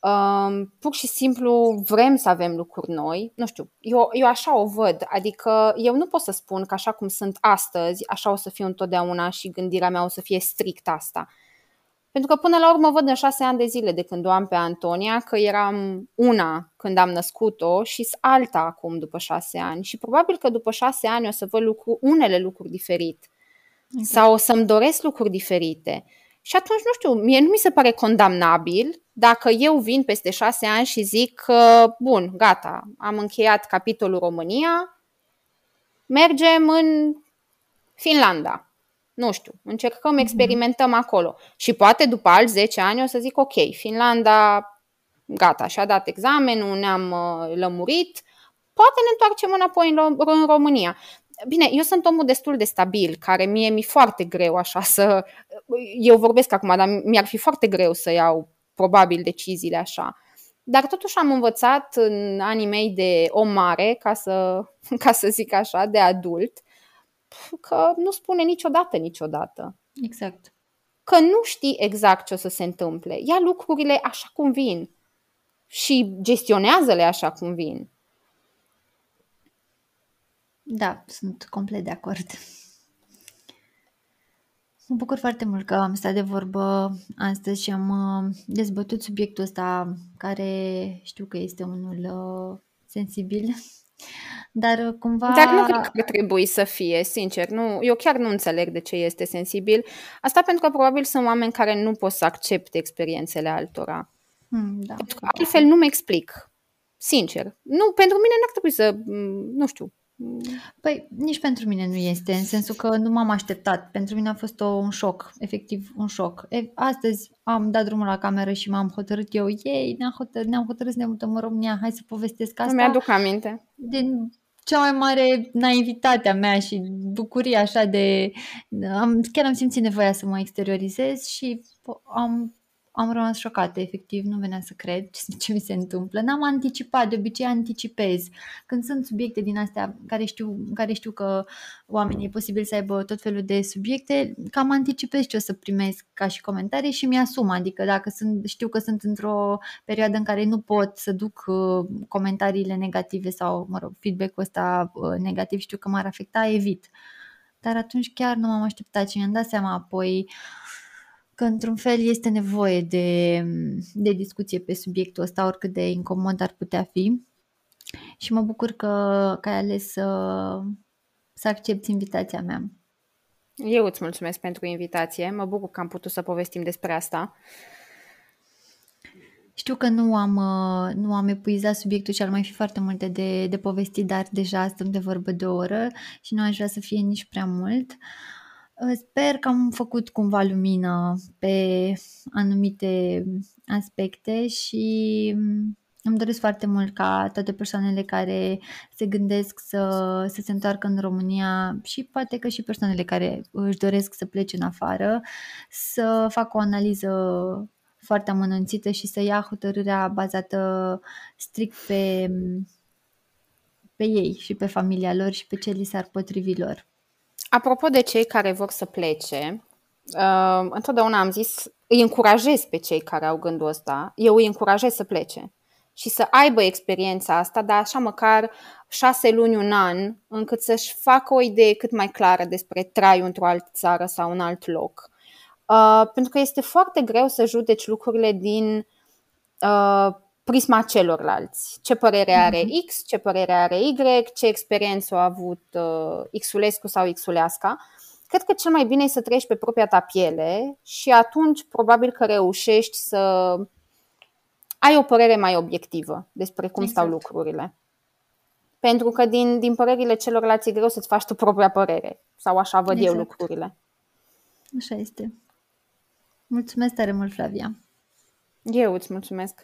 Um, pur și simplu vrem să avem lucruri noi. Nu știu, eu, eu așa o văd. Adică eu nu pot să spun că așa cum sunt astăzi, așa o să fiu întotdeauna și gândirea mea o să fie strict asta. Pentru că până la urmă văd în șase ani de zile de când o am pe Antonia că eram una când am născut-o și alta acum după șase ani. Și probabil că după șase ani o să văd lucru, unele lucruri diferit. Okay. Sau o să-mi doresc lucruri diferite. Și atunci, nu știu, mie nu mi se pare condamnabil dacă eu vin peste șase ani și zic că, bun, gata, am încheiat capitolul România, mergem în Finlanda nu știu, încercăm, mhm. experimentăm acolo. Și poate după alți 10 ani o să zic, ok, Finlanda, gata, și-a dat examenul, ne-am uh, lămurit, poate ne întoarcem înapoi în, în România. Bine, eu sunt omul destul de stabil, care mie mi-e foarte greu așa să... Eu vorbesc acum, dar mi-ar fi foarte greu să iau probabil deciziile așa. Dar totuși am învățat în anii mei de om mare, ca să, ca să zic așa, de adult, că nu spune niciodată, niciodată. Exact. Că nu știi exact ce o să se întâmple. Ia lucrurile așa cum vin și gestionează-le așa cum vin. Da, sunt complet de acord. Mă bucur foarte mult că am stat de vorbă astăzi și am uh, dezbătut subiectul ăsta care știu că este unul uh, sensibil dar uh, cumva... Dar nu cred că trebuie să fie, sincer. Nu, eu chiar nu înțeleg de ce este sensibil. Asta pentru că probabil sunt oameni care nu pot să accepte experiențele altora. Hmm, da. Pentru că altfel nu mi explic. Sincer. Nu, pentru mine n-ar trebui să, mm, nu știu, Păi, nici pentru mine nu este, în sensul că nu m-am așteptat. Pentru mine a fost o, un șoc, efectiv un șoc. E, astăzi am dat drumul la cameră și m-am hotărât eu, ei, ne-am hotărât, ne-am hotărât să ne mutăm în România, hai să povestesc asta. Mi-aduc aminte. Din cea mai mare naivitatea mea și bucuria așa de... Am, chiar am simțit nevoia să mă exteriorizez și am am rămas șocată, efectiv, nu venea să cred ce, ce mi se întâmplă. N-am anticipat, de obicei anticipez. Când sunt subiecte din astea care știu, care știu că oamenii e posibil să aibă tot felul de subiecte, cam anticipez ce o să primesc ca și comentarii și mi-asum. Adică dacă sunt, știu că sunt într-o perioadă în care nu pot să duc uh, comentariile negative sau, mă rog, feedback-ul ăsta uh, negativ, știu că m-ar afecta, evit. Dar atunci chiar nu m-am așteptat și mi-am dat seama apoi uh, că într-un fel este nevoie de, de discuție pe subiectul ăsta, oricât de incomod ar putea fi. Și mă bucur că, că ai ales să, să accepti invitația mea. Eu îți mulțumesc pentru invitație. Mă bucur că am putut să povestim despre asta. Știu că nu am, nu am epuizat subiectul și ar mai fi foarte multe de, de povestit, dar deja stăm de vorbă de o oră și nu aș vrea să fie nici prea mult. Uh, Sper că am făcut cumva lumină pe anumite aspecte și îmi doresc foarte mult ca toate persoanele care se gândesc să, să se întoarcă în România și poate că și persoanele care își doresc să plece în afară să facă o analiză foarte amănunțită și să ia hotărârea bazată strict pe, pe ei și pe familia lor și pe ce li s-ar potrivi lor. Apropo de cei care vor să plece, uh, întotdeauna am zis, îi încurajez pe cei care au gândul ăsta, eu îi încurajez să plece. și să aibă experiența asta, dar așa măcar șase luni, un an, încât să-și facă o idee cât mai clară despre traiul într-o altă țară sau un alt loc. Uh, pentru că este foarte greu să judeci lucrurile din uh, prisma celorlalți. Ce părere are mhm. X, ce părere are Y, ce experiență a avut uh, Xulescu sau Xuleasca. Cred că cel mai bine e să treci pe propria ta piele și atunci probabil că reușești să ai o părere mai obiectivă despre cum exact. stau lucrurile. Pentru că din, din părerile celorlalți e greu să-ți faci tu propria părere. Sau așa văd exact. eu lucrurile. Așa este. Mulțumesc tare mult, Flavia. Eu îți mulțumesc.